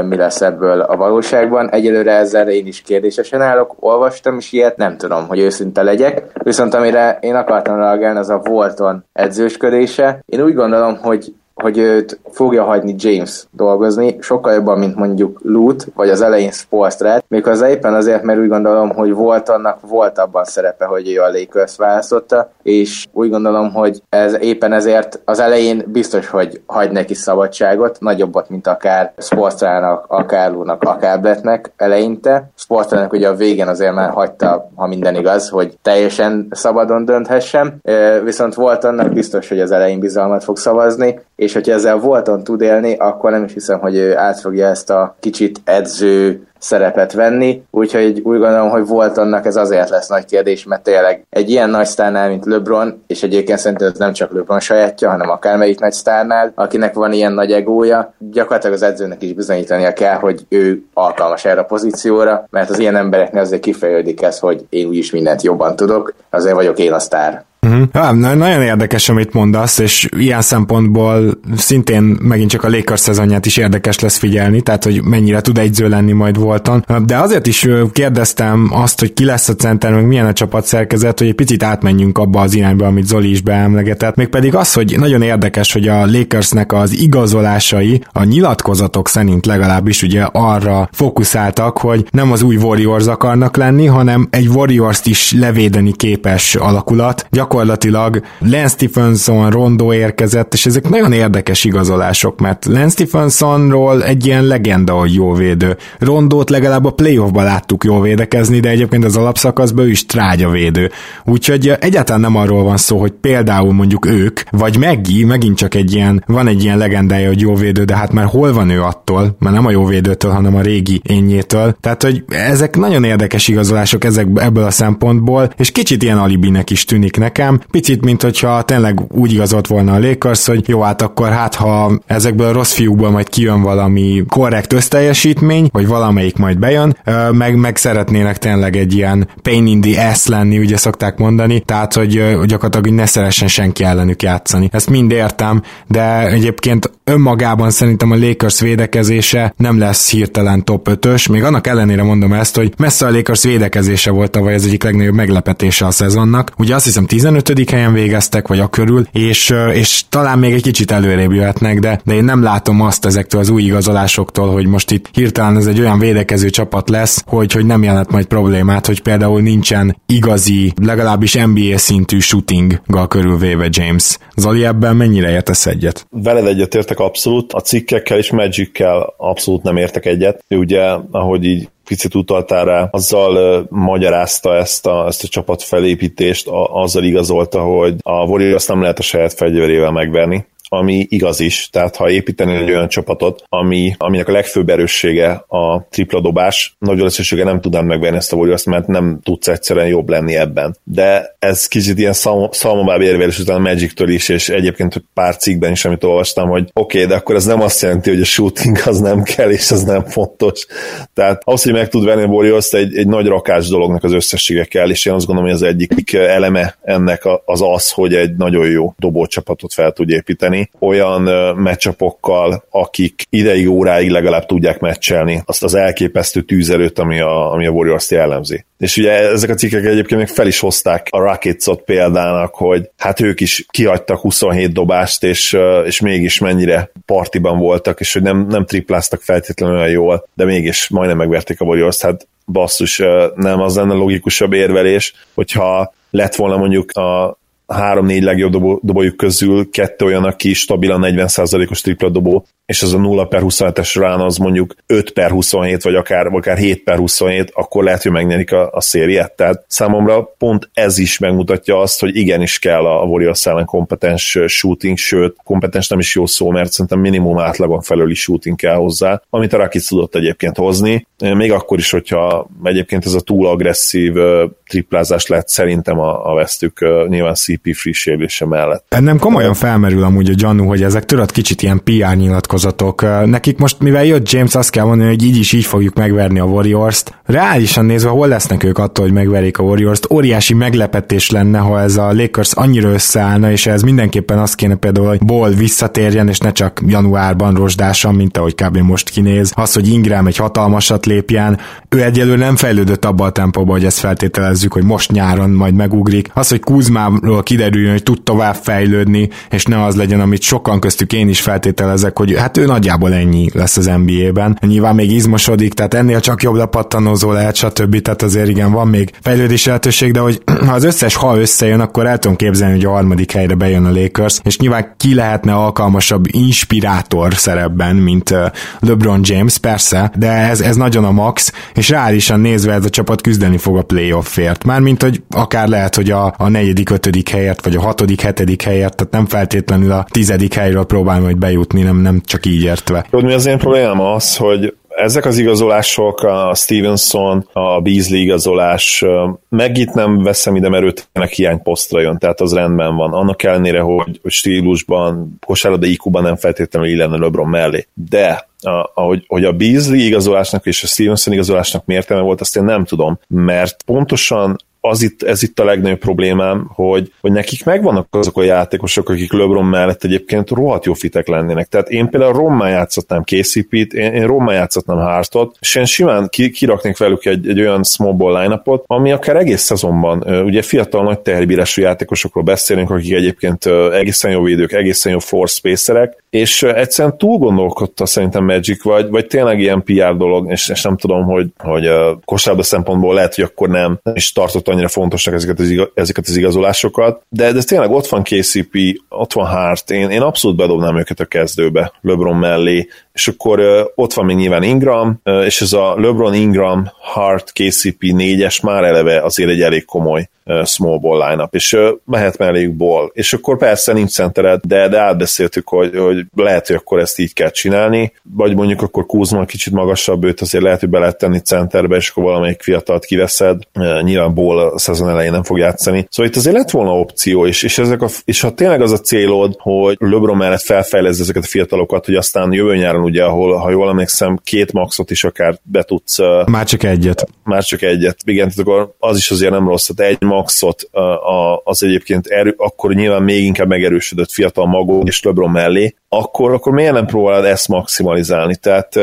mi lesz ebből a valóságban. Egyelőre ezzel én is kérdésesen állok, olvastam is ilyet, nem tudom, hogy őszinte legyek, viszont amire én akartam reagálni, az a Volton edzősködése. Én úgy gondolom, hogy hogy őt fogja hagyni James dolgozni, sokkal jobban, mint mondjuk Loot, vagy az elején Spolstrát, méghozzá éppen azért, mert úgy gondolom, hogy volt annak volt abban szerepe, hogy ő a Lakers választotta, és úgy gondolom, hogy ez éppen ezért az elején biztos, hogy hagy neki szabadságot, nagyobbat, mint akár Spolstrának, akár Lúnak, akár Brettnek eleinte. Spolstrának ugye a végén azért már hagyta, ha minden igaz, hogy teljesen szabadon dönthessen, viszont volt annak biztos, hogy az elején bizalmat fog szavazni, és hogyha ezzel volton tud élni, akkor nem is hiszem, hogy ő át fogja ezt a kicsit edző szerepet venni, úgyhogy úgy gondolom, hogy volt annak ez azért lesz nagy kérdés, mert tényleg egy ilyen nagy sztárnál, mint LeBron, és egyébként szerintem ez nem csak LeBron sajátja, hanem akármelyik nagy sztárnál, akinek van ilyen nagy egója, gyakorlatilag az edzőnek is bizonyítania kell, hogy ő alkalmas erre a pozícióra, mert az ilyen embereknél azért kifejeződik ez, hogy én úgyis mindent jobban tudok, azért vagyok én a sztár. Uh-huh. Ja, nagyon érdekes, amit mondasz, és ilyen szempontból szintén megint csak a Lakers szezonját is érdekes lesz figyelni, tehát hogy mennyire tud egyző lenni majd voltan. De azért is kérdeztem azt, hogy ki lesz a center, meg milyen a csapatszerkezet, hogy egy picit átmenjünk abba az irányba, amit Zoli is beemlegetett. Mégpedig az, hogy nagyon érdekes, hogy a Lakersnek az igazolásai a nyilatkozatok szerint legalábbis ugye arra fókuszáltak, hogy nem az új Warriors akarnak lenni, hanem egy Warriors-t is levédeni képes alakulat. Gyakorlatilag gyakorlatilag Lance Stephenson, Rondo érkezett, és ezek nagyon érdekes igazolások, mert Lance Stephensonról egy ilyen legenda, hogy jó védő. Rondót legalább a playoffban láttuk jó védekezni, de egyébként az alapszakaszban ő is trágya védő. Úgyhogy egyáltalán nem arról van szó, hogy például mondjuk ők, vagy Meggi, megint csak egy ilyen, van egy ilyen legendája, hogy jó védő, de hát már hol van ő attól, mert nem a jó védőtől, hanem a régi énjétől. Tehát, hogy ezek nagyon érdekes igazolások ezek, ebből a szempontból, és kicsit ilyen alibinek is tűnik nekem, nekem. Picit, mint hogyha tényleg úgy igazolt volna a Lakers, hogy jó, hát akkor hát ha ezekből a rossz fiúkból majd kijön valami korrekt összteljesítmény, vagy valamelyik majd bejön, meg, meg szeretnének tényleg egy ilyen pain in the ass lenni, ugye szokták mondani, tehát, hogy gyakorlatilag ne szeressen senki ellenük játszani. Ezt mind értem, de egyébként önmagában szerintem a Lakers védekezése nem lesz hirtelen top 5-ös, még annak ellenére mondom ezt, hogy messze a Lakers védekezése volt tavaly az egyik legnagyobb meglepetése a szezonnak. Ugye azt hiszem 15. helyen végeztek, vagy a körül, és, és talán még egy kicsit előrébb jöhetnek, de, de én nem látom azt ezektől az új igazolásoktól, hogy most itt hirtelen ez egy olyan védekező csapat lesz, hogy, hogy nem jelent majd problémát, hogy például nincsen igazi, legalábbis NBA szintű shootinggal körülvéve James. Zoli ebben mennyire értesz egyet? Veled egyet értek abszolút, a cikkekkel és Magic-kel abszolút nem értek egyet. Ugye, ahogy így picit utaltál rá, azzal uh, magyarázta ezt a, ezt a csapat felépítést, a, azzal igazolta, hogy a Warriors nem lehet a saját fegyverével megverni, ami igaz is, tehát ha építeni egy olyan csapatot, ami, aminek a legfőbb erőssége a tripla dobás, nagy valószínűsége nem tudnám megvenni ezt a warriors mert nem tudsz egyszerűen jobb lenni ebben. De ez kicsit ilyen szalmabáb érvényes után a Magic-től is, és egyébként pár cikkben is, amit olvastam, hogy oké, okay, de akkor ez nem azt jelenti, hogy a shooting az nem kell, és az nem fontos. Tehát az, hogy meg tud venni a warriors egy, egy nagy rakás dolognak az összessége kell, és én azt gondolom, hogy az egyik eleme ennek az az, hogy egy nagyon jó dobócsapatot fel tud építeni, játszani olyan meccsapokkal, akik ideig óráig legalább tudják meccselni azt az elképesztő tűzerőt, ami a, ami a Warriors-t jellemzi. És ugye ezek a cikkek egyébként még fel is hozták a Rockets-ot példának, hogy hát ők is kihagytak 27 dobást, és, és mégis mennyire partiban voltak, és hogy nem, nem tripláztak feltétlenül olyan jól, de mégis majdnem megverték a Warriors-t. Hát basszus, nem az lenne logikusabb érvelés, hogyha lett volna mondjuk a három-négy legjobb dobó, dobójuk közül kettő olyan, aki stabilan 40%-os tripla dobó, és az a 0 per 27-es rán az mondjuk 5 per 27, vagy akár, akár 7 per 27, akkor lehet, hogy megnyerik a, a szériát. Tehát számomra pont ez is megmutatja azt, hogy igenis kell a Warriors ellen kompetens shooting, sőt, kompetens nem is jó szó, mert szerintem minimum átlagon felüli shooting kell hozzá, amit a Rakic tudott egyébként hozni, még akkor is, hogyha egyébként ez a túl agresszív triplázás lett szerintem a, a vesztük nyilván CP free sérülése mellett. Nem komolyan felmerül amúgy a gyanú, hogy ezek tudod kicsit ilyen PR nyilatkozatok. Nekik most, mivel jött James, azt kell mondani, hogy így is így fogjuk megverni a Warriors-t. Reálisan nézve, hol lesznek ők attól, hogy megverik a Warriors-t? Óriási meglepetés lenne, ha ez a Lakers annyira összeállna, és ez mindenképpen azt kéne például, hogy Ball visszatérjen, és ne csak januárban rozsdásan, mint ahogy kb. most kinéz. Az, hogy Ingram egy hatalmasat lépjen, ő egyelőre nem fejlődött abba a tempóba, hogy ezt feltételezzük, hogy most nyáron majd megugrik. Az, hogy Kuzmáról kiderüljön, hogy tud tovább fejlődni, és ne az legyen, amit sokan köztük én is feltételezek, hogy hát ő nagyjából ennyi lesz az NBA-ben. Nyilván még izmosodik, tehát ennél csak jobb lepattanózó lehet, stb. Tehát azért igen, van még fejlődési lehetőség, de hogy ha az összes ha összejön, akkor el tudom képzelni, hogy a harmadik helyre bejön a Lakers, és nyilván ki lehetne alkalmasabb inspirátor szerepben, mint LeBron James, persze, de ez, ez nagyon a max, és reálisan nézve ez a csapat küzdeni fog a playoffért. Mármint, hogy akár lehet, hogy a, a negyedik, ötödik helyet, vagy a hatodik, hetedik helyet, tehát nem feltétlenül a tizedik helyről próbál majd bejutni, nem, nem csak így értve. Tudod, mi az én problémám az, hogy ezek az igazolások, a Stevenson, a Beasley igazolás, meg itt nem veszem ide, mert őt hiány posztra jön, tehát az rendben van. Annak ellenére, hogy, stílusban, kosárlabda IQ-ban nem feltétlenül illene LeBron mellé. De ahogy, hogy a Beasley igazolásnak és a Stevenson igazolásnak miért volt, azt én nem tudom, mert pontosan az itt, ez itt a legnagyobb problémám, hogy, hogy nekik megvannak azok a játékosok, akik LeBron mellett egyébként rohadt jó fitek lennének. Tehát én például Rommá játszottam KCP-t, én, én Rommá játszottam Hartot, és én simán ki, kiraknék velük egy, egy olyan small ball line ami akár egész szezonban, ugye fiatal nagy teherbírású játékosokról beszélünk, akik egyébként egészen jó védők, egészen jó force spacerek, és egyszerűen túl gondolkodta szerintem Magic, vagy, vagy tényleg ilyen PR dolog, és, és nem tudom, hogy, hogy a kosárba szempontból lehet, hogy akkor nem, nem is tartott annyira fontosnak ezeket az, igaz, ezeket az igazolásokat, de, de tényleg ott van KCP, ott van Hart, én, én abszolút bedobnám őket a kezdőbe, LeBron mellé, és akkor ott van még nyilván Ingram, és ez a LeBron Ingram Hart KCP 4-es már eleve azért egy elég komoly small ball line-up, és mehet melléjük ball, és akkor persze nincs centered, de, de átbeszéltük, hogy, hogy lehet, hogy akkor ezt így kell csinálni, vagy mondjuk akkor Kuzma kicsit magasabb, őt azért lehet, hogy be lehet tenni centerbe, és akkor valamelyik fiatalt kiveszed, nyilván ball a szezon elején nem fog játszani. Szóval itt azért lett volna opció, és, és, ezek a, és ha tényleg az a célod, hogy LeBron mellett felfejleszd ezeket a fiatalokat, hogy aztán jövő nyáron ugye, ahol, ha jól emlékszem, két maxot is akár be tudsz. Már csak egyet. Már csak egyet. Igen, tehát akkor az is azért nem rossz. Tehát egy maxot az egyébként erő, akkor nyilván még inkább megerősödött fiatal magó és LeBron mellé, akkor, akkor miért nem próbálod ezt maximalizálni? Tehát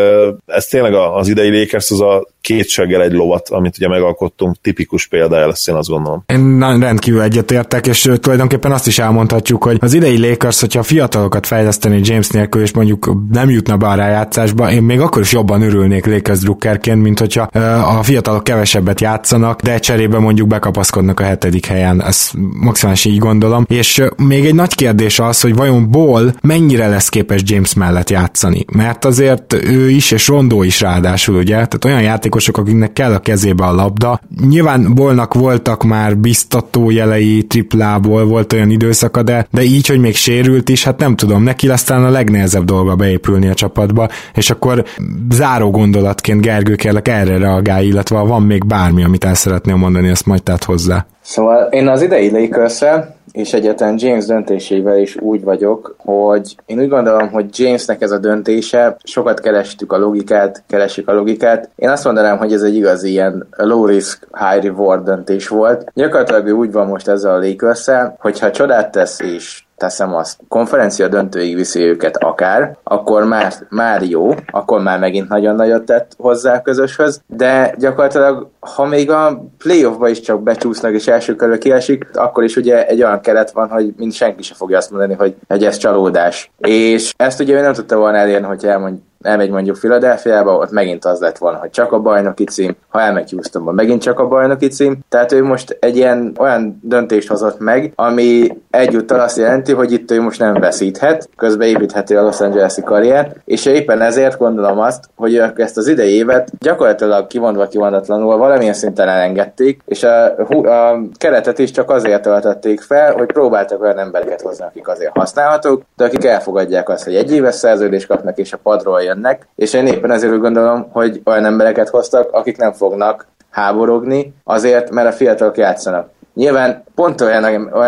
ez tényleg az idei Lakers az a két seggel egy lovat, amit ugye megalkottunk, tipikus példája lesz, én azt gondolom. Én rendkívül egyetértek, és tulajdonképpen azt is elmondhatjuk, hogy az idei Lakers, hogyha a fiatalokat fejleszteni James nélkül, és mondjuk nem jutna be a rájátszásba, én még akkor is jobban örülnék Lakers drukkerként, mint hogyha a fiatalok kevesebbet játszanak, de cserébe mondjuk bekapaszkodnak a hetedik helyen. Ezt maximális így gondolom. És még egy nagy kérdés az, hogy vajon Ball mennyire lesz képes James mellett játszani. Mert azért ő is, és Rondó is ráadásul, ugye? Tehát olyan játékosok, akiknek kell a kezébe a labda. Nyilván Bolnak voltak már biztató jelei triplából, volt olyan időszaka, de, de így, hogy még sérült is, hát nem tudom, neki talán a legnehezebb dolga beépülni a csapatba, és akkor záró gondolatként Gergő kérlek erre reagálj, illetve van még bármi, amit el szeretnél mondani, azt majd tett hozzá. Szóval én az idei lakers és egyetlen James döntésével is úgy vagyok, hogy én úgy gondolom, hogy Jamesnek ez a döntése, sokat kerestük a logikát, keresik a logikát. Én azt mondanám, hogy ez egy igaz ilyen low risk, high reward döntés volt. Gyakorlatilag úgy van most ezzel a lakers hogyha csodát tesz és teszem azt, konferencia döntőig viszi őket akár, akkor már, már jó, akkor már megint nagyon nagyot tett hozzá a közöshöz, de gyakorlatilag, ha még a playoffba is csak becsúsznak és első körbe kiesik, akkor is ugye egy olyan keret van, hogy mind senki se fogja azt mondani, hogy, hogy ez csalódás. És ezt ugye ő nem tudta volna elérni, hogy elmondja elmegy mondjuk Philadelphiába, ott megint az lett volna, hogy csak a bajnoki cím, ha elmegy Houstonba, megint csak a bajnoki cím. Tehát ő most egy ilyen olyan döntést hozott meg, ami egyúttal azt jelenti, hogy itt ő most nem veszíthet, közben építheti a Los Angeles-i karrier, és éppen ezért gondolom azt, hogy ezt az idei évet gyakorlatilag kivonva kivonatlanul valamilyen szinten elengedték, és a, a keretet is csak azért töltötték fel, hogy próbáltak olyan embereket hozni, akik azért használhatók, de akik elfogadják azt, hogy egy éves szerződést kapnak, és a padról jön jönnek, és én éppen ezért gondolom, hogy olyan embereket hoztak, akik nem fognak háborogni, azért, mert a fiatalok játszanak. Nyilván pont olyan,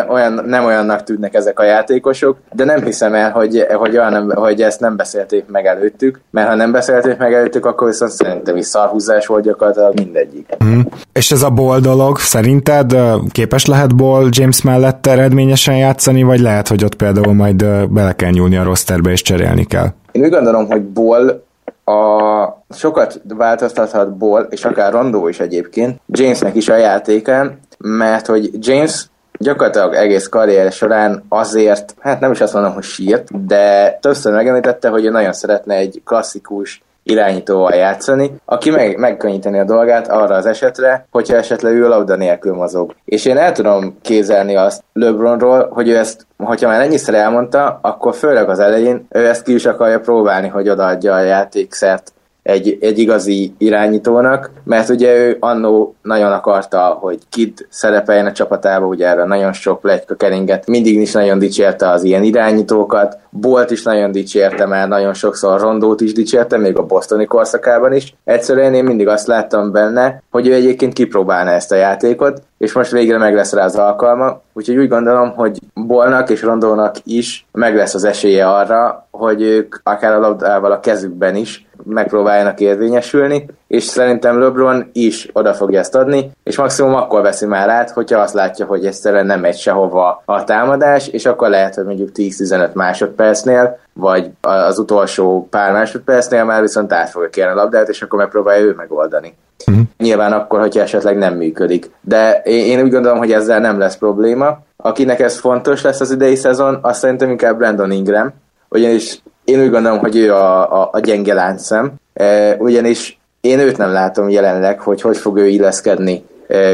olyan, nem olyannak tűnnek ezek a játékosok, de nem hiszem el, hogy, hogy, olyan, hogy ezt nem beszélték meg előttük, mert ha nem beszélték meg előttük, akkor viszont szerintem is szarhúzás volt gyakorlatilag mindegyik. Mm. És ez a Ball dolog, szerinted képes lehet Ball James mellett eredményesen játszani, vagy lehet, hogy ott például majd bele kell nyúlni a rosterbe és cserélni kell? Én úgy gondolom, hogy Ball a sokat változtathat Ball, és akár Rondó is egyébként, Jamesnek is a játékán, mert hogy James gyakorlatilag egész karrier során azért, hát nem is azt mondom, hogy sírt, de többször megemlítette, hogy ő nagyon szeretne egy klasszikus irányítóval játszani, aki meg, megkönnyíteni a dolgát arra az esetre, hogyha esetleg ő labda nélkül mozog. És én el tudom kézelni azt LeBronról, hogy ő ezt, hogyha már ennyiszer elmondta, akkor főleg az elején ő ezt ki is akarja próbálni, hogy odaadja a játékszert egy, egy igazi irányítónak, mert ugye ő annó nagyon akarta, hogy Kid szerepeljen a csapatába, ugye erre nagyon sok plegyka keringet, mindig is nagyon dicsérte az ilyen irányítókat, Bolt is nagyon dicsérte már, nagyon sokszor Rondót is dicsérte, még a bostoni korszakában is. Egyszerűen én mindig azt láttam benne, hogy ő egyébként kipróbálna ezt a játékot, és most végre meg lesz rá az alkalma, úgyhogy úgy gondolom, hogy Bolnak és Rondónak is meg lesz az esélye arra, hogy ők akár a labdával a kezükben is megpróbáljanak érvényesülni, és szerintem LeBron is oda fogja ezt adni, és maximum akkor veszi már át, hogyha azt látja, hogy egyszerűen nem megy sehova a támadás, és akkor lehet, hogy mondjuk 10-15 másodpercnél, vagy az utolsó pár másodpercnél már viszont át fogja kérni a labdát, és akkor megpróbálja ő megoldani. Uh-huh. Nyilván akkor, hogyha esetleg nem működik. De én úgy gondolom, hogy ezzel nem lesz probléma. Akinek ez fontos lesz az idei szezon, azt szerintem inkább Brandon Ingram, ugyanis én úgy gondolom, hogy ő a, a, a gyenge láncszem, e, ugyanis én őt nem látom jelenleg, hogy hogy fog ő illeszkedni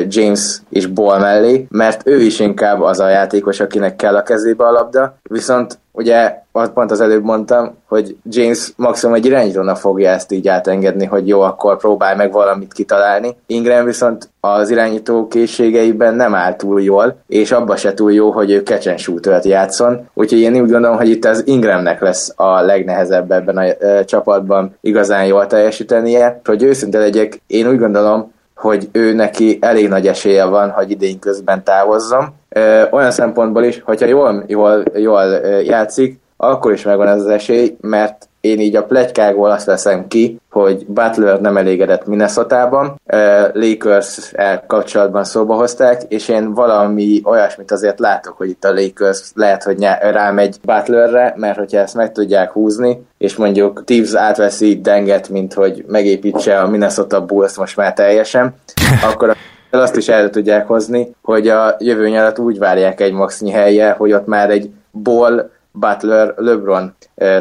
James és Ball mellé, mert ő is inkább az a játékos, akinek kell a kezébe a labda, viszont ugye pont az előbb mondtam, hogy James maximum egy irányítónak fogja ezt így átengedni, hogy jó, akkor próbálj meg valamit kitalálni. Ingram viszont az irányító készségeiben nem áll túl jól, és abba se túl jó, hogy ő catch and játszon. Úgyhogy én úgy gondolom, hogy itt az Ingramnek lesz a legnehezebb ebben a e, csapatban igazán jól teljesítenie. Hogy őszinte legyek, én úgy gondolom, hogy ő neki elég nagy esélye van, hogy idén közben távozzon. Olyan szempontból is, hogyha jól, jól, jól játszik, akkor is megvan ez az esély, mert én így a plegykákból azt veszem ki, hogy Butler nem elégedett Minnesota-ban, Lakers kapcsolatban szóba hozták, és én valami olyasmit azért látok, hogy itt a Lakers lehet, hogy rámegy Butlerre, mert hogyha ezt meg tudják húzni, és mondjuk Tibbs átveszi Denget, mint hogy megépítse a Minnesota Bulls most már teljesen, akkor azt is el tudják hozni, hogy a jövő nyarat úgy várják egy maxnyi helye, hogy ott már egy Ball, Butler, LeBron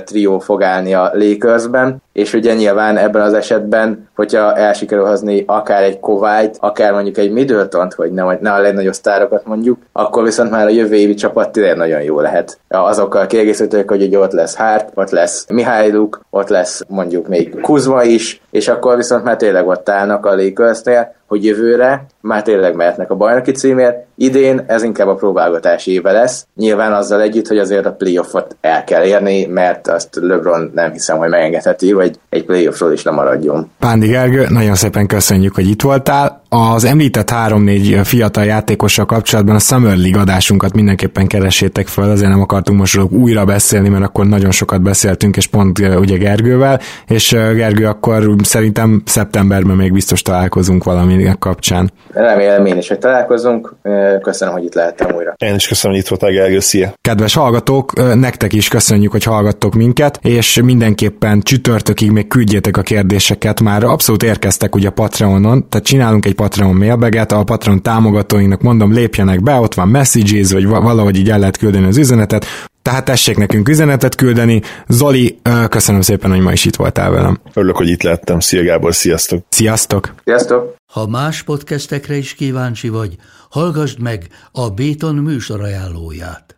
trió fog állni a Lakersben, és ugye nyilván ebben az esetben, hogyha el sikerül hozni akár egy Kovályt, akár mondjuk egy middleton hogy ne, ne a legnagyobb sztárokat mondjuk, akkor viszont már a jövő évi csapat tényleg nagyon jó lehet. Azokkal kiegészítők, hogy ugye ott lesz Hart, ott lesz Mihályluk, ott lesz mondjuk még Kuzma is, és akkor viszont már tényleg ott állnak a Lakersnél, hogy jövőre már tényleg mehetnek a bajnoki címért. Idén ez inkább a próbálgatás éve lesz. Nyilván azzal együtt, hogy azért a playoffot el kell érni, mert azt LeBron nem hiszem, hogy megengedheti, hogy egy playoffról is lemaradjon. Pándi Gergő, nagyon szépen köszönjük, hogy itt voltál. Az említett 3-4 fiatal játékossal kapcsolatban a Summer League adásunkat mindenképpen keresétek fel, azért nem akartunk most újra beszélni, mert akkor nagyon sokat beszéltünk, és pont ugye Gergővel, és Gergő, akkor szerintem szeptemberben még biztos találkozunk valami kapcsán. Remélem én is, hogy találkozunk. Köszönöm, hogy itt lehettem újra. Én is köszönöm, hogy itt voltál, Gergő, szia! Kedves hallgatók, nektek is köszönjük, hogy hallgattok minket, és mindenképpen csütörtökig még küldjétek a kérdéseket, már abszolút érkeztek ugye a Patreonon, tehát csinálunk egy Patreon mailbaget, a Patreon támogatóinknak mondom, lépjenek be, ott van messages, vagy valahogy így el lehet küldeni az üzenetet, tehát tessék nekünk üzenetet küldeni. Zoli, köszönöm szépen, hogy ma is itt voltál velem. Örülök, hogy itt lettem. Szia Gábor, sziasztok! Sziasztok! Sziasztok! Ha más podcastekre is kíváncsi vagy, hallgassd meg a Béton műsor ajánlóját.